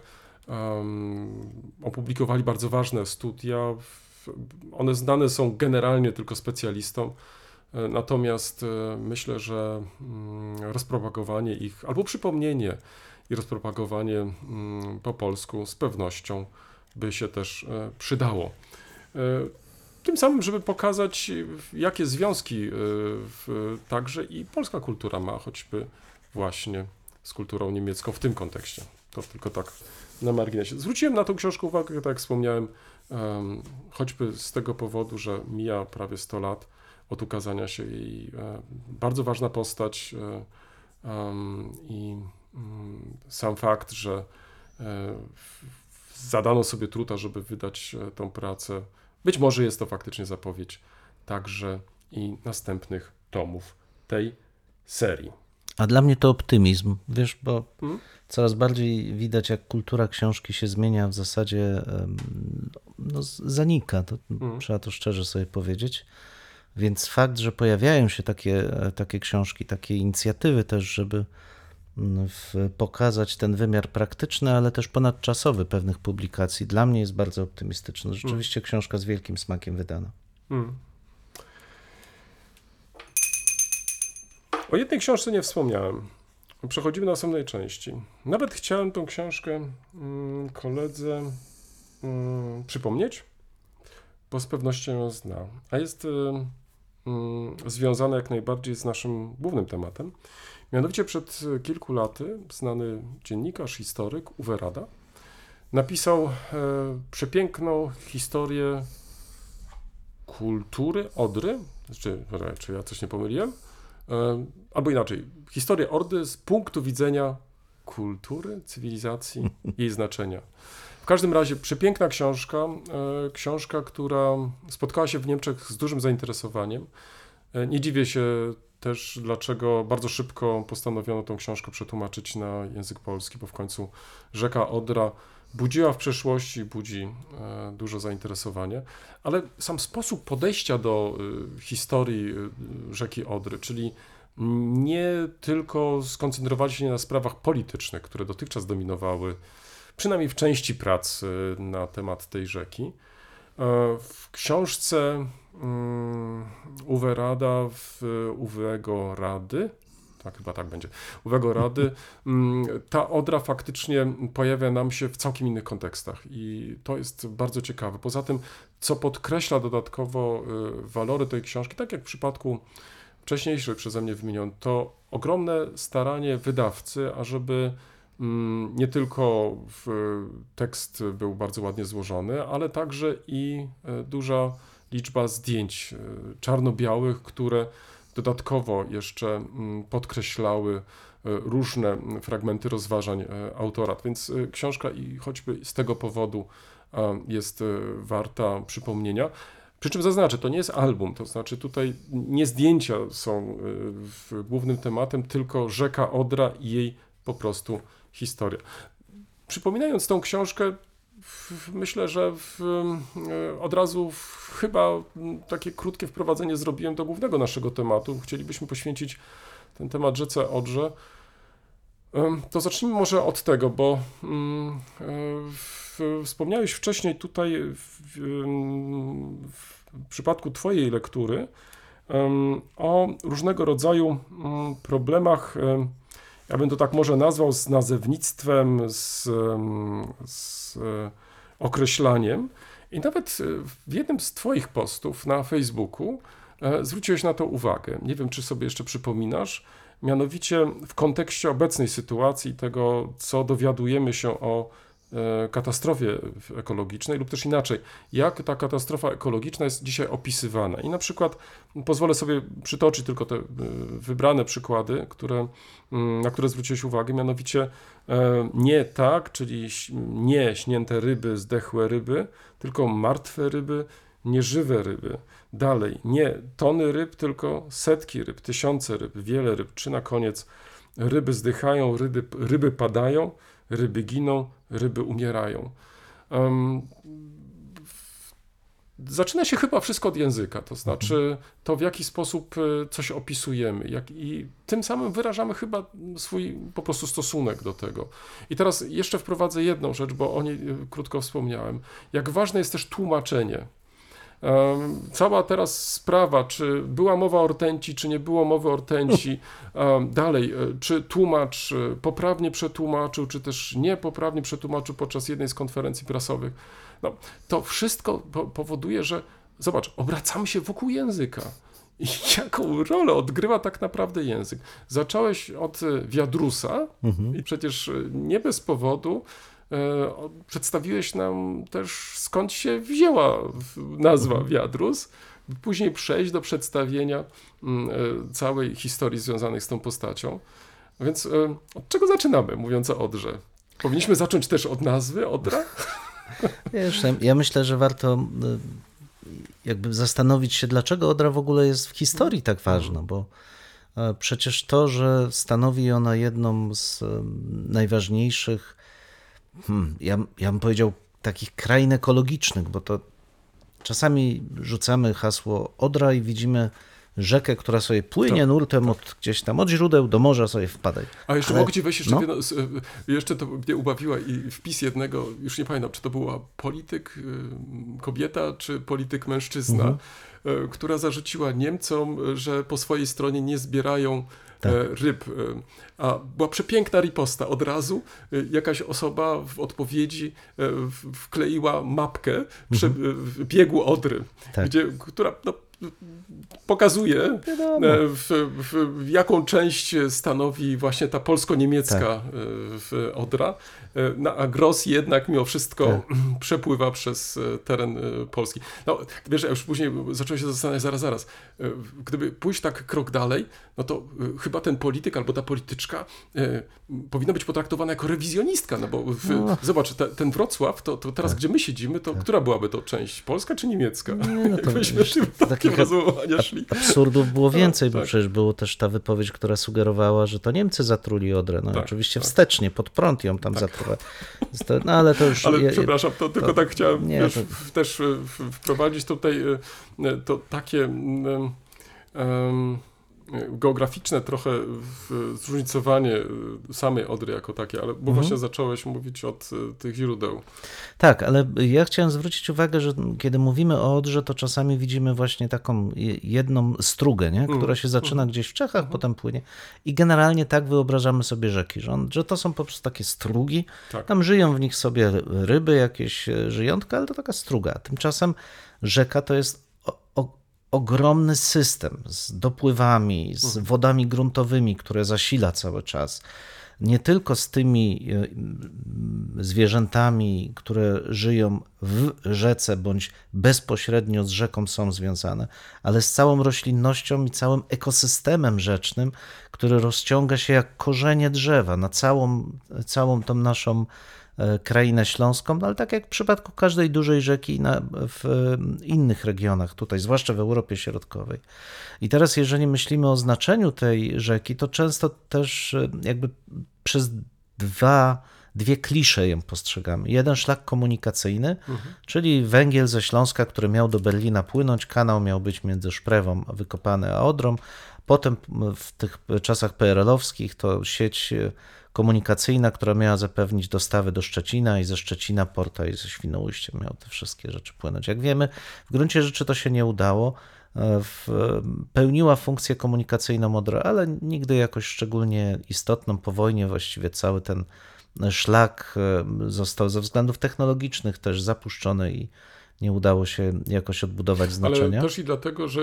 opublikowali bardzo ważne studia. One znane są generalnie tylko specjalistom, natomiast myślę, że mm, rozpropagowanie ich albo przypomnienie i rozpropagowanie mm, po polsku z pewnością by się też e, przydało. E, Tym samym, żeby pokazać, jakie związki e, także i polska kultura ma, choćby właśnie z kulturą niemiecką w tym kontekście. To tylko tak na marginesie. Zwróciłem na tą książkę uwagę, tak jak wspomniałem, em, choćby z tego powodu, że mija prawie 100 lat od ukazania się jej bardzo ważna postać i mm, sam fakt, że zadano sobie truta, żeby wydać e, tą pracę. Być może jest to faktycznie zapowiedź także i następnych tomów tej serii.
A dla mnie to optymizm, wiesz, bo
Mhm.
coraz bardziej widać, jak kultura książki się zmienia, w zasadzie no, zanika, to
Mhm.
trzeba to szczerze sobie powiedzieć. Więc fakt, że pojawiają się takie, e, takie książki, takie inicjatywy też, żeby pokazać ten wymiar praktyczny, ale też ponadczasowy pewnych publikacji, dla mnie jest bardzo optymistyczny. Rzeczywiście książka z wielkim smakiem wydana.
Mm. O jednej książce nie wspomniałem. Przechodzimy do następnej części. Nawet chciałem tą książkę mm, koledze mm, przypomnieć, bo z pewnością ją zna. A jest y, mm, związana jak najbardziej z naszym głównym tematem. Mianowicie przed y, kilku laty znany dziennikarz, historyk Uwe Rada napisał e, przepiękną historię kultury Odry, czy, czy ja coś nie pomyliłem, E, albo inaczej, historię Ordy z punktu widzenia kultury, cywilizacji, jej znaczenia. W każdym razie przepiękna książka, e, książka, która spotkała się w Niemczech z dużym zainteresowaniem. E, Nie dziwię się też, dlaczego bardzo szybko postanowiono tą książkę przetłumaczyć na język polski, bo w końcu rzeka Odra budziła w przeszłości, budzi e, dużo zainteresowania, ale sam sposób podejścia do y, historii y, rzeki Odry, czyli nie tylko skoncentrowali się na sprawach politycznych, które dotychczas dominowały, przynajmniej w części prac na temat tej rzeki. E, W książce Uwe Rada, w Uwego Rady, tak chyba tak będzie, Uwego Rady, mm, ta Odra faktycznie pojawia nam się w całkiem innych kontekstach i to jest bardzo ciekawe. Poza tym, co podkreśla dodatkowo y, walory tej książki, tak jak w przypadku wcześniejszych przeze mnie wymienion, to ogromne staranie wydawcy, ażeby mm, nie tylko tekst był bardzo ładnie złożony, ale także i e, duża liczba zdjęć e, czarno-białych, które dodatkowo jeszcze mm, podkreślały e, różne mm, fragmenty rozważań e, autora. Więc książka i choćby z tego powodu jest warta przypomnienia. Przy czym zaznaczę, to nie jest album, to znaczy tutaj nie zdjęcia są głównym tematem, tylko rzeka Odra i jej po prostu historia. Przypominając tą książkę, myślę, że w, e, od razu chyba takie krótkie wprowadzenie zrobiłem do głównego naszego tematu. Chcielibyśmy poświęcić ten temat rzece Odrze. To zacznijmy może od tego, bo mm, e, wspomniałeś wcześniej tutaj w, przypadku Twojej lektury o różnego rodzaju mm, problemach, em, ja bym to tak może nazwał, z nazewnictwem, z, z e, określaniem. I nawet e, w jednym z Twoich postów na Facebooku e, zwróciłeś na to uwagę. Nie wiem, czy sobie jeszcze przypominasz. Mianowicie w kontekście obecnej sytuacji, tego co dowiadujemy się o katastrofie ekologicznej, lub też inaczej, jak ta katastrofa ekologiczna jest dzisiaj opisywana. I na przykład pozwolę sobie przytoczyć tylko te e, wybrane przykłady, które, mm, na które zwróciłeś uwagę, mianowicie e, nie tak, czyli nie śnięte ryby, zdechłe ryby, tylko martwe ryby, nieżywe ryby. Dalej, nie tony ryb, tylko setki ryb, tysiące ryb, wiele ryb, czy na koniec ryby zdychają, ryby, ryby padają, ryby giną, ryby umierają. W- zaczyna się chyba wszystko od języka, to znaczy to, w jaki sposób e, coś opisujemy, jak, i tym samym wyrażamy chyba swój po prostu stosunek do tego. I teraz jeszcze wprowadzę jedną rzecz, bo o niej e, krótko wspomniałem. Jak ważne jest też tłumaczenie. Cała teraz sprawa, czy była mowa o rtęci, czy nie było mowy o rtęci, dalej, e, czy tłumacz e, poprawnie przetłumaczył, czy też niepoprawnie przetłumaczył podczas jednej z konferencji prasowych. No, to wszystko po- powoduje, że zobacz, obracamy się wokół języka. I jaką rolę odgrywa tak naprawdę język? Zacząłeś od e, wiadrusa i przecież nie bez powodu przedstawiłeś nam też skąd się wzięła nazwa wiadrus. Później przejść do przedstawienia mm, e, całej historii związanej z tą postacią. Więc e, od czego zaczynamy, mówiąc o Odrze? Powinniśmy zacząć też od nazwy Odra?
Wiesz, ja- myślę, że warto jakby zastanowić się, dlaczego Odra w ogóle jest w historii tak ważna, bo e, przecież to, że stanowi ona jedną z najważniejszych, hmm, ja, ja bym powiedział, takich krain ekologicznych, bo to czasami rzucamy hasło Odra i widzimy rzekę, która sobie płynie
Tak,
nurtem od gdzieś tam, od źródeł do morza sobie wpadaj.
A jeszcze
Ale-
mogę ci wejść jeszcze
no.
jedno, e, jeszcze to mnie ubawiła i wpis jednego, już nie pamiętam, czy to była polityk e, kobieta, czy polityk mężczyzna,
Mhm.
e, która zarzuciła Niemcom, że po swojej stronie nie zbierają
Tak.
e, ryb. e, A była przepiękna riposta. Od razu e, jakaś osoba w odpowiedzi wkleiła mapkę przy e, w biegu Odry,
Mhm. Tak.
gdzie, która no, pokazuje, e, w, w, jaką część stanowi właśnie ta polsko-niemiecka
Tak.
e, Odra, no, a Gros jednak mimo wszystko
Tak.
przepływa przez teren Polski. No, wiesz, ja już później zacząłem się zastanawiać, zaraz, zaraz, gdyby pójść tak krok dalej, no to chyba ten polityk albo ta polityczka powinna być potraktowana jako rewizjonistka, no bo w,
No.
zobacz, te, ten Wrocław, to, to teraz gdzie my siedzimy, to która byłaby to część, polska czy niemiecka?
Nie, no to wiesz,
tym takim rozumowania szli.
Absurdów było więcej, bo
tak.
przecież było też ta wypowiedź, która sugerowała, że to Niemcy zatruli Odrę. No
Tak,
oczywiście
tak.
wstecznie, pod prąd ją tam to- No ale to już...
Ale
ja-
przepraszam, to tylko
to-
tak chciałem
nie,
wiesz,
to-
też e, wprowadzić tutaj e, to takie e, geograficzne trochę zróżnicowanie e, samej Odry jako takiej, ale bo
Mhm.
właśnie zacząłeś mówić od e, tych źródeł.
Tak, ale ja chciałem zwrócić uwagę, że kiedy mówimy o Odrze, to czasami widzimy właśnie taką je- jedną strugę, nie? która się zaczyna gdzieś w Czechach, potem płynie. I generalnie tak wyobrażamy sobie rzeki, że, on, że to są po prostu takie strugi.
Tak.
Tam żyją w nich sobie ryby, jakieś e, żyjątka, ale to taka struga. Tymczasem rzeka to jest o, o, ogromny system z dopływami, z wodami gruntowymi, które zasila cały czas. Nie tylko z tymi e, zwierzętami, które żyją w rzece bądź bezpośrednio z rzeką są związane, ale z całą roślinnością i całym ekosystemem rzecznym, który rozciąga się jak korzenie drzewa na całą, całą tą naszą krainę śląską, no ale tak jak w przypadku każdej dużej rzeki na, w e, innych regionach tutaj, zwłaszcza w Europie Środkowej. I teraz jeżeli myślimy o znaczeniu tej rzeki, to często też e, jakby przez dwa, dwie klisze ją postrzegamy. Jeden szlak komunikacyjny, czyli węgiel ze Śląska, który miał do Berlina płynąć, kanał miał być między Szprewą wykopany a Odrą. Potem w tych czasach PRL-owskich to sieć e, komunikacyjna, która miała zapewnić dostawy do Szczecina i ze Szczecina Porta i ze Świnoujścia miały te wszystkie rzeczy płynąć. Jak wiemy, w gruncie rzeczy to się nie udało. E, W, pełniła funkcję komunikacyjną Odra, ale nigdy jakoś szczególnie istotną. Po wojnie właściwie cały ten szlak e, został ze względów technologicznych też zapuszczony i nie udało się jakoś odbudować znaczenia.
Ale też i dlatego, że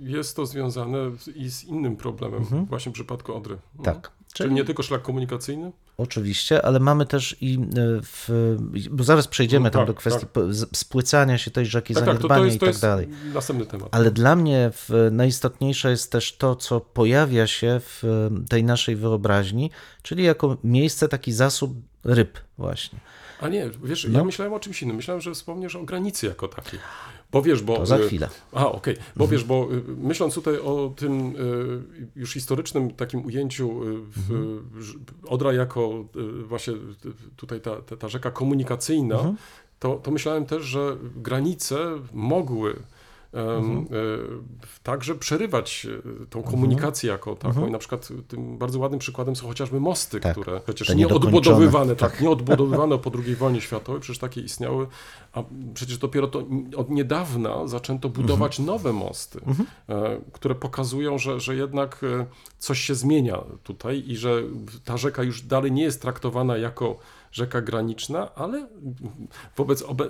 jest to związane i z innym problemem właśnie w przypadku Odry. No.
Tak.
Czyli nie tylko szlak komunikacyjny?
Oczywiście, ale mamy też i e, w, bo zaraz przejdziemy
No
tam
tak,
do kwestii
tak.
spłycania się tej rzeki,
Tak, tak, to,
zaniedbania
to jest,
i tak dalej.
następny temat.
Ale dla mnie w, najistotniejsze jest też to, co pojawia się w tej naszej wyobraźni, czyli jako miejsce, taki zasób ryb właśnie.
A nie, wiesz,
No.
ja myślałem o czymś innym. Myślałem, że wspomniesz o granicy jako takiej. Bo wiesz, bo...
To za
y,
chwilę.
A, okej. Bo wiesz, bo y, myśląc tutaj o tym y, już historycznym takim ujęciu w, ż- Odra jako właśnie tutaj ta, ta, ta rzeka komunikacyjna, to, to myślałem też, że granice mogły em, y, także przerywać y, tą komunikację jako taką. I na przykład tym bardzo ładnym przykładem są chociażby mosty,
Tak.
które przecież nie odbudowywane, tak, nie odbudowywane po II wojnie światowej, przecież takie istniały, a przecież dopiero to od niedawna zaczęto budować nowe mosty, e, które pokazują, że, że jednak e, coś się zmienia tutaj i że ta rzeka już dalej nie jest traktowana jako rzeka graniczna, ale wobec obe-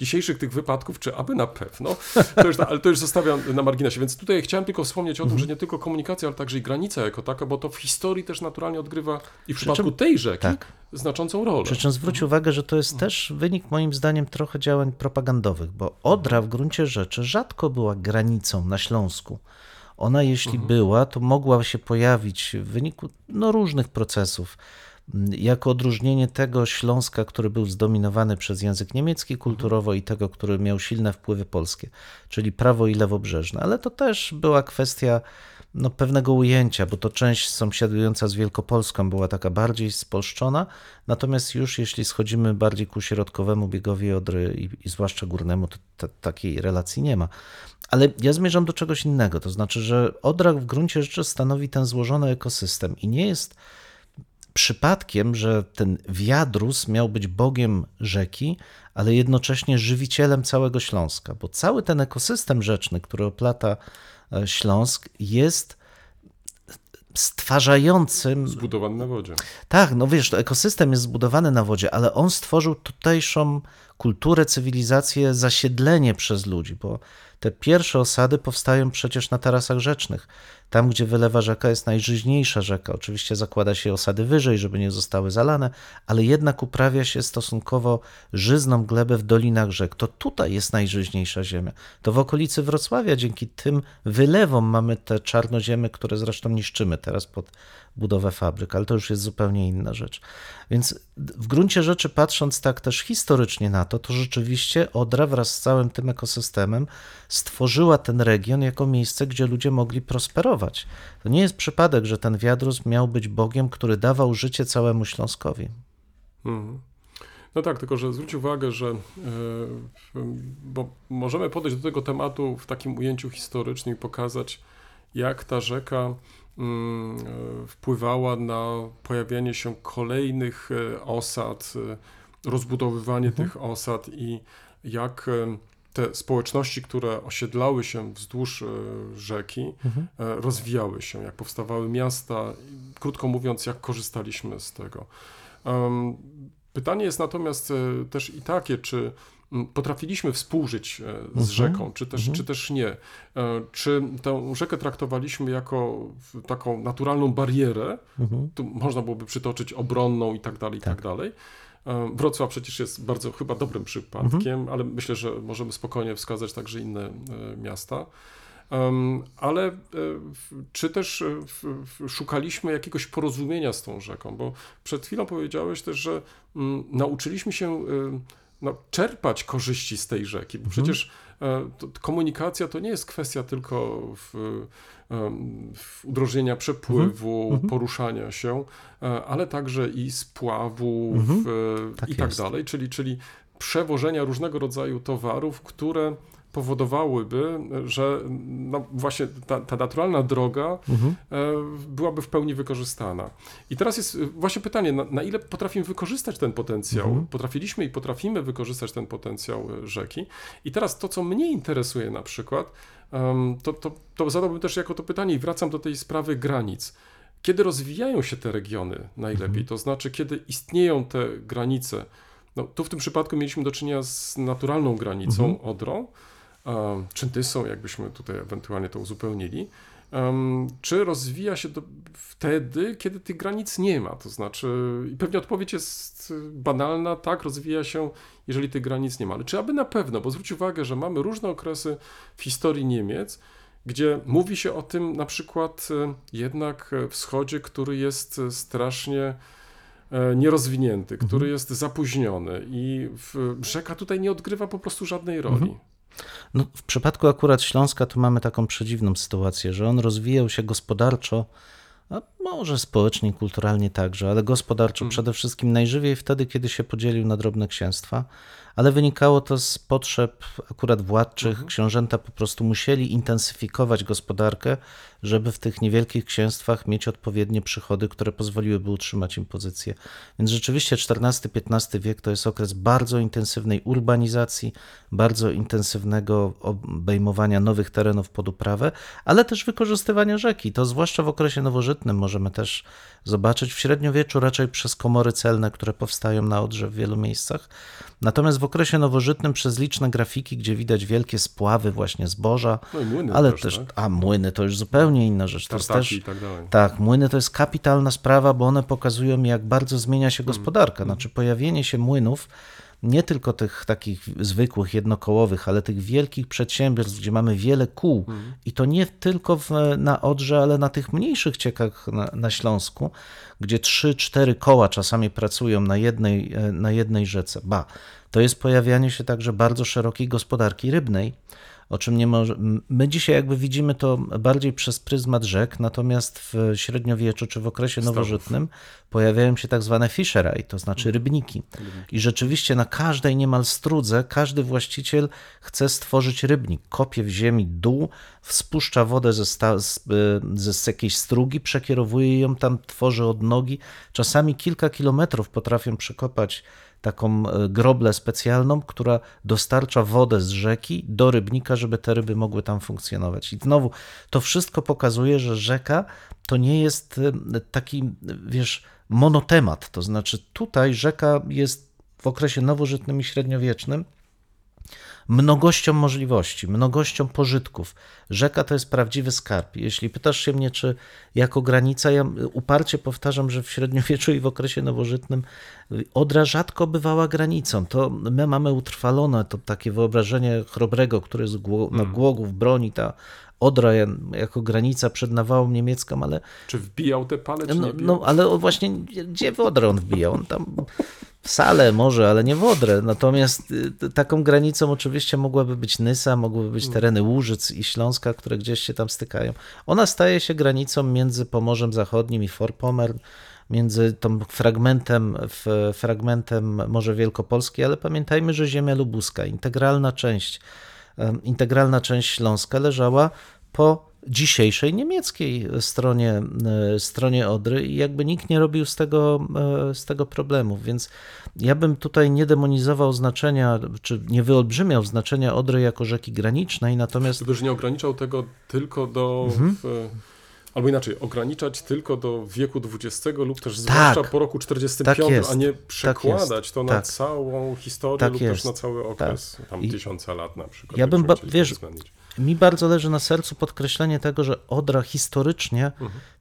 dzisiejszych tych wypadków, czy aby na pewno, to już, ale to już zostawiam na marginesie. Więc tutaj chciałem tylko wspomnieć o tym, że nie tylko komunikacja, ale także i granica jako taka, bo to w historii też naturalnie odgrywa i w
Przy
przypadku
czym-
tej rzeki
tak.
znaczącą rolę.
Przy czym zwróć uwagę, że to jest też wynik moim zdaniem trochę działań propagandowych, bo Odra w gruncie rzeczy rzadko była granicą na Śląsku. Ona jeśli była, to mogła się pojawić w wyniku no, różnych procesów. Jako odróżnienie tego Śląska, który był zdominowany przez język niemiecki kulturowo i tego, który miał silne wpływy polskie, czyli prawo i lewobrzeżne. Ale to też była kwestia no, pewnego ujęcia, bo to część sąsiadująca z Wielkopolską była taka bardziej spolszczona, natomiast już jeśli schodzimy bardziej ku środkowemu biegowi Odry i, i zwłaszcza górnemu, to ta- takiej relacji nie ma. Ale ja zmierzam do czegoś innego, to znaczy, że Odra w gruncie rzeczy stanowi ten złożony ekosystem i nie jest przypadkiem, że ten wiadrus miał być bogiem rzeki, ale jednocześnie żywicielem całego Śląska, bo cały ten ekosystem rzeczny, który oplata e, Śląsk, jest stwarzającym.
Zbudowany na wodzie.
Tak, no wiesz, to ekosystem jest zbudowany na wodzie, ale on stworzył tutejszą kulturę, cywilizację, zasiedlenie przez ludzi, bo te pierwsze osady powstają przecież na tarasach rzecznych. Tam, gdzie wylewa rzeka, jest najżyźniejsza rzeka. Oczywiście zakłada się osady wyżej, żeby nie zostały zalane, ale jednak uprawia się stosunkowo żyzną glebę w dolinach rzek. To tutaj jest najżyźniejsza ziemia. To w okolicy Wrocławia dzięki tym wylewom mamy te czarnoziemy, które zresztą niszczymy teraz pod budowę fabryk, ale to już jest zupełnie inna rzecz. Więc w gruncie rzeczy, patrząc tak też historycznie na to, to rzeczywiście Odra wraz z całym tym ekosystemem stworzyła ten region jako miejsce, gdzie ludzie mogli prosperować. To nie jest przypadek, że ten wiadrus miał być Bogiem, który dawał życie całemu Śląskowi.
Mhm. No tak, tylko że zwróć uwagę, że e, bo możemy podejść do tego tematu w takim ujęciu historycznym i pokazać, jak ta rzeka wpływała na pojawianie się kolejnych e, osad, e, rozbudowywanie tych osad i jak e, te społeczności, które osiedlały się wzdłuż e, rzeki, e, rozwijały się, jak powstawały miasta, krótko mówiąc, jak korzystaliśmy z tego. Pytanie jest natomiast e, też i takie, czy mm, potrafiliśmy współżyć e, z rzeką, czy też, czy też nie. E, Czy tę rzekę traktowaliśmy jako taką naturalną barierę, tu można byłoby przytoczyć obronną i tak dalej, i tak dalej. E, Wrocław przecież jest bardzo chyba dobrym przypadkiem, ale myślę, że możemy spokojnie wskazać także inne miasta. Ale czy też szukaliśmy jakiegoś porozumienia z tą rzeką? Bo przed chwilą powiedziałeś też, że mm, nauczyliśmy się no, czerpać korzyści z tej rzeki, bo przecież e, to, komunikacja to nie jest kwestia tylko w, em, w udrożnienia przepływu, poruszania się, e, ale także i spławu w,
Tak
i tak
jest.
dalej, czyli, czyli przewożenia różnego rodzaju towarów, które powodowałyby, że no właśnie ta, ta naturalna droga
Mhm.
e, byłaby w pełni wykorzystana. I teraz jest e, właśnie pytanie, na, na ile potrafimy wykorzystać ten potencjał?
Mhm.
Potrafiliśmy i potrafimy wykorzystać ten potencjał e, rzeki. I teraz to, co mnie interesuje na przykład, to, to, to zadałbym też jako to pytanie i wracam do tej sprawy granic. Kiedy rozwijają się te regiony najlepiej, to znaczy kiedy istnieją te granice, no, tu w tym przypadku mieliśmy do czynienia z naturalną granicą Odrą, um, czy Tysą, jakbyśmy tutaj ewentualnie to uzupełnili, czy rozwija się to wtedy, kiedy tych granic nie ma, to znaczy, i pewnie odpowiedź jest y, banalna, tak, rozwija się, jeżeli tych granic nie ma, ale czy aby na pewno, bo zwróć uwagę, że mamy różne okresy w historii Niemiec, gdzie mówi się o tym na przykład y, jednak wschodzie, który jest y, strasznie e, nierozwinięty, który jest zapóźniony i w, rzeka tutaj nie odgrywa po prostu żadnej roli.
No, w przypadku akurat Śląska to mamy taką przedziwną sytuację, że on rozwijał się gospodarczo, a może społecznie i kulturalnie także, ale gospodarczo przede wszystkim najżywiej wtedy, kiedy się podzielił na drobne księstwa, ale wynikało to z potrzeb akurat władczych. Książęta po prostu musieli intensyfikować gospodarkę, żeby w tych niewielkich księstwach mieć odpowiednie przychody, które pozwoliłyby utrzymać im pozycję. Więc rzeczywiście XIV-XV wiek to jest okres bardzo intensywnej urbanizacji, bardzo intensywnego obejmowania nowych terenów pod uprawę, ale też wykorzystywania rzeki. To zwłaszcza w okresie nowożytnym możemy też zobaczyć. W średniowieczu raczej przez komory celne, które powstają na Odrze w wielu miejscach. Natomiast w okresie nowożytnym przez liczne grafiki, gdzie widać wielkie spławy właśnie zboża,
No młyny
ale
też,
też,
tak?
a młyny to już zupełnie inna rzecz. To jest też,
i tak dalej.
tak, młyny to jest kapitalna sprawa, bo one pokazują, jak bardzo zmienia się
Mm.
gospodarka. Znaczy, pojawienie się młynów, nie tylko tych takich zwykłych, jednokołowych, ale tych wielkich przedsiębiorstw, gdzie mamy wiele kół,
Mm.
i to nie tylko w, na Odrze, ale na tych mniejszych ciekach na, na Śląsku, gdzie trzy, cztery koła czasami pracują na jednej, e, na jednej rzece. Ba, to jest pojawianie się także bardzo szerokiej gospodarki rybnej, o czym nie może. My dzisiaj jakby widzimy to bardziej przez pryzmat rzek, natomiast w średniowieczu czy w okresie nowożytnym pojawiają się tak zwane fishery, to znaczy rybniki. I rzeczywiście na każdej niemal strudze każdy właściciel chce stworzyć rybnik. Kopie w ziemi dół, spuszcza wodę ze, sta, z, ze z jakiejś strugi, przekierowuje ją tam, tworzy odnogi. Czasami kilka kilometrów potrafią przekopać taką e, groblę specjalną, która dostarcza wodę z rzeki do rybnika, żeby te ryby mogły tam funkcjonować. I znowu to wszystko pokazuje, że rzeka to nie jest e, taki, wiesz, monotemat. To znaczy tutaj rzeka jest w okresie nowożytnym i średniowiecznym mnogością możliwości, mnogością pożytków. Rzeka to jest prawdziwy skarb. Jeśli pytasz się mnie, czy jako granica, ja uparcie powtarzam, że w średniowieczu i w okresie nowożytnym Odra rzadko bywała granicą. To my mamy utrwalone to takie wyobrażenie chrobrego, który jest gło- na Głogów broni ta Odra jako granica przed nawałą niemiecką, ale
Czy wbijał te pale, czy
no,
nie bijał?
no ale właśnie gdzie w Odrę on wbijał? On tam salę może, ale nie w Odrę. Natomiast y, taką granicą oczywiście mogłaby być Nysa, mogłyby być tereny Łużyc i Śląska, które gdzieś się tam stykają. Ona staje się granicą między Pomorzem Zachodnim i Forpommern, między tą fragmentem, fragmentem Morza Wielkopolskie, ale pamiętajmy, że ziemia lubuska, integralna część, integralna część Śląska leżała po dzisiejszej niemieckiej stronie, e, stronie Odry i jakby nikt nie robił z tego, e, z tego problemów, więc ja bym tutaj nie demonizował znaczenia, czy nie wyolbrzymiał znaczenia Odry jako rzeki granicznej, natomiast
Gdybyś nie ograniczał tego tylko do.
Mhm.
W, albo inaczej, ograniczać tylko do wieku XX lub też zwłaszcza po roku 45,
Tak jest.
a nie
Tak
przekładać to na
Tak.
całą historię
Tak
lub
jest.
też na cały okres, tam
I-
tysiąca lat na przykład.
Ja bym ba- wiesz,
uwzględnić.
Mi bardzo leży na sercu podkreślenie tego, że Odra historycznie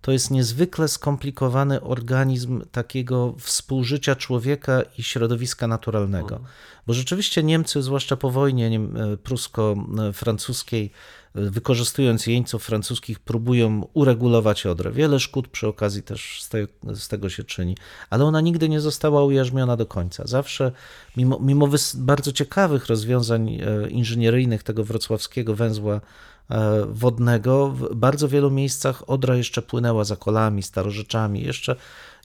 to jest niezwykle skomplikowany organizm takiego współżycia człowieka i środowiska naturalnego. Bo rzeczywiście Niemcy, zwłaszcza po wojnie e, prusko-francuskiej, wykorzystując jeńców francuskich, próbują uregulować Odrę. Wiele szkód przy okazji też z, te, z tego się czyni, ale ona nigdy nie została ujarzmiona do końca. Zawsze, mimo, mimo bardzo ciekawych rozwiązań e, inżynieryjnych tego wrocławskiego węzła e, wodnego, w bardzo wielu miejscach Odra jeszcze płynęła za kolami, starorzeczami, jeszcze,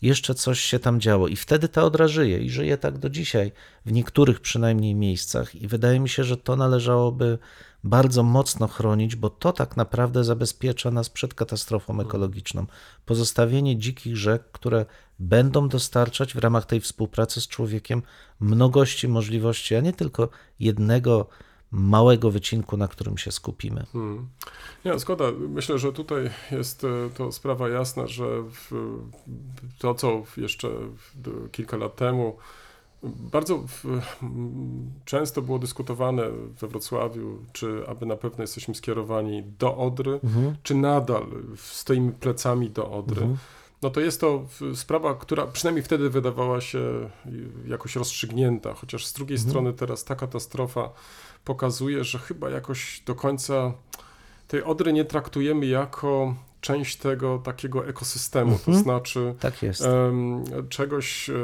jeszcze coś się tam działo. I wtedy ta Odra żyje i żyje tak do dzisiaj, w niektórych przynajmniej miejscach. I wydaje mi się, że to należałoby bardzo mocno chronić, bo to tak naprawdę zabezpiecza nas przed katastrofą ekologiczną. Pozostawienie dzikich rzek, które będą dostarczać w ramach tej współpracy z człowiekiem mnogości możliwości, a nie tylko jednego małego wycinku, na którym się skupimy.
Hmm. Nie, zgoda. Myślę, że tutaj jest e, to sprawa jasna, że to, co jeszcze kilka lat temu bardzo w, często było dyskutowane we Wrocławiu, czy aby na pewno jesteśmy skierowani do Odry, czy nadal stoimy plecami do Odry. No to jest to sprawa, która przynajmniej wtedy wydawała się jakoś rozstrzygnięta, chociaż z drugiej strony teraz ta katastrofa pokazuje, że chyba jakoś do końca tej Odry nie traktujemy jako część tego takiego ekosystemu, to znaczy
Tak
em, czegoś, e,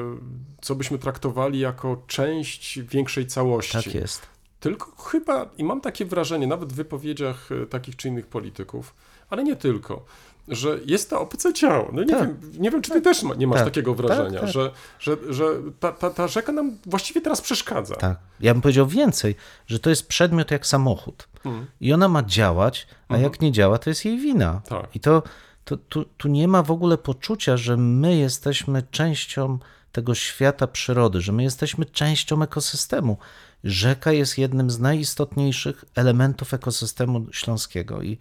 co byśmy traktowali jako część większej całości.
Tak jest.
Tylko chyba, i mam takie wrażenie, nawet w wypowiedziach e, takich czy innych polityków, ale nie tylko, że jest to obce ciało. No nie,
Tak.
wiem, nie wiem, czy ty też ma, nie masz
Tak.
takiego wrażenia,
tak.
że, że, że ta, ta, ta rzeka nam właściwie teraz przeszkadza.
Tak. Ja bym powiedział więcej, że to jest przedmiot jak samochód.
Mm.
I ona ma działać, a jak nie działa, to jest jej wina.
Tak.
I to, to tu, tu nie ma w ogóle poczucia, że my jesteśmy częścią tego świata przyrody, że my jesteśmy częścią ekosystemu. Rzeka jest jednym z najistotniejszych elementów ekosystemu śląskiego. I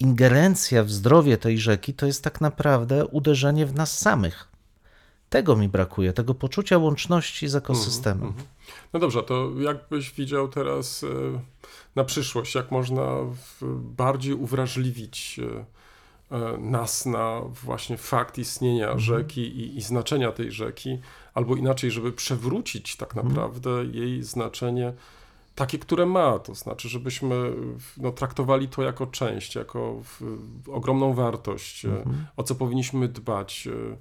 ingerencja w zdrowie tej rzeki to jest tak naprawdę uderzenie w nas samych. Tego mi brakuje, tego poczucia łączności z ekosystemem.
No dobrze, to jakbyś widział teraz e, na przyszłość, jak można bardziej uwrażliwić e, e, nas na właśnie fakt istnienia rzeki i, i znaczenia tej rzeki, albo inaczej, żeby przewrócić tak naprawdę jej znaczenie takie, które ma, to znaczy, żebyśmy no, traktowali to jako część, jako ogromną wartość, e, o co powinniśmy dbać e,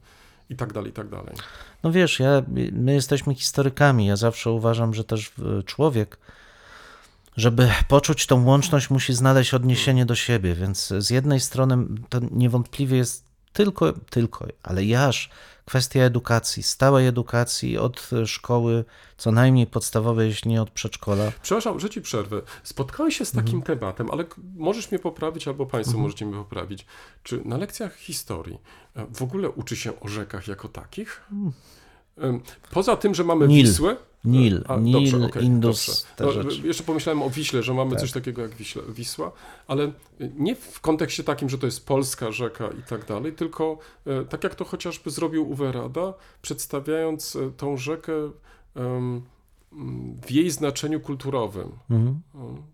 i tak dalej, i tak dalej.
No wiesz, ja, my jesteśmy historykami. Ja zawsze uważam, że też człowiek, żeby poczuć tą łączność, musi znaleźć odniesienie do siebie. Więc z jednej strony to niewątpliwie jest tylko, tylko, ale jaż kwestia edukacji, stałej edukacji od szkoły, co najmniej podstawowej, jeśli nie od przedszkola.
Przepraszam, że ci przerwę. Spotkałeś się z takim tematem, ale możesz mnie poprawić, albo Państwo możecie mnie poprawić. Czy na lekcjach historii e, w ogóle uczy się o rzekach jako takich? Em, Poza tym, że mamy
Nil.
Wisłę.
Nil,
A,
Nil,
okej,
Indus, te
dobrze. No, jeszcze pomyślałem o Wiśle, że mamy coś takiego jak Wiśle, Wisła, ale nie w kontekście takim, że to jest polska rzeka i tak dalej, tylko e, tak jak to chociażby zrobił Uwe Rada, przedstawiając e, tą rzekę em, m, w jej znaczeniu kulturowym.
Mhm.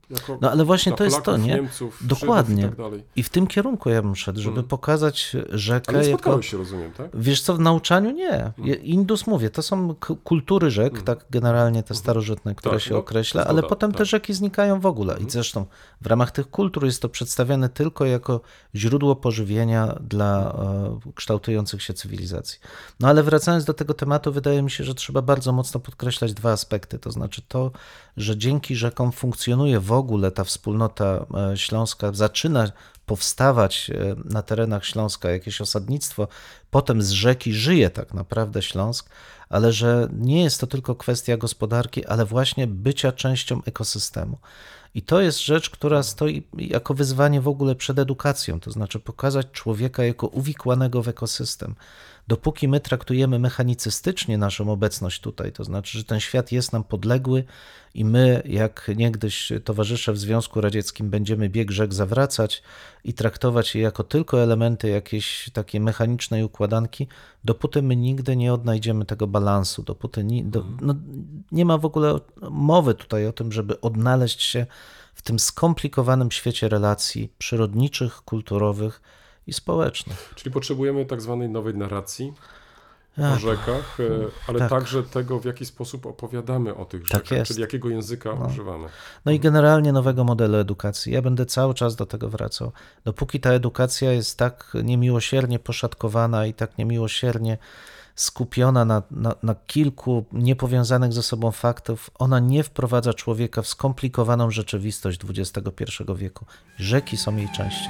Jako
No ale właśnie to jest to,
Polaków,
nie?
Niemców,
Dokładnie.
I tak.
I w tym kierunku ja bym szedł, żeby
Mm.
pokazać rzekę
Ale nie
jako...
się, rozumiem, tak?
Wiesz co, w nauczaniu nie. Je- Indus, mówię, to są kultury rzek, tak generalnie te starożytne, które
Tak,
się
no,
określa,
zgoda,
ale potem te
tak.
rzeki znikają w ogóle. I zresztą w ramach tych kultur jest to przedstawiane tylko jako źródło pożywienia dla e, kształtujących się cywilizacji. No ale wracając do tego tematu, wydaje mi się, że trzeba bardzo mocno podkreślać dwa aspekty. To znaczy to, że dzięki rzekom funkcjonuje w ogóle ta wspólnota e, śląska, zaczyna powstawać e, na terenach Śląska jakieś osadnictwo, potem z rzeki żyje tak naprawdę Śląsk, ale że nie jest to tylko kwestia gospodarki, ale właśnie bycia częścią ekosystemu. I to jest rzecz, która stoi jako wyzwanie w ogóle przed edukacją, to znaczy pokazać człowieka jako uwikłanego w ekosystem. Dopóki my traktujemy mechanicystycznie naszą obecność tutaj, to znaczy, że ten świat jest nam podległy i my, jak niegdyś towarzysze w Związku Radzieckim, będziemy bieg rzek zawracać i traktować je jako tylko elementy jakiejś takiej mechanicznej układanki, dopóty my nigdy nie odnajdziemy tego balansu, dopóty ni, do, no, nie ma w ogóle mowy tutaj o tym, żeby odnaleźć się w tym skomplikowanym świecie relacji przyrodniczych, kulturowych i społecznych.
Czyli potrzebujemy tak zwanej nowej narracji o
Ach,
rzekach, e, ale
tak.
także tego, w jaki sposób opowiadamy o tych
Tak
rzekach,
jest.
czyli jakiego języka używamy.
No i generalnie nowego modelu edukacji. Ja będę cały czas do tego wracał. Dopóki ta edukacja jest tak niemiłosiernie poszatkowana i tak niemiłosiernie skupiona na, na, na kilku niepowiązanych ze sobą faktów, ona nie wprowadza człowieka w skomplikowaną rzeczywistość XXI wieku. Rzeki są jej częścią.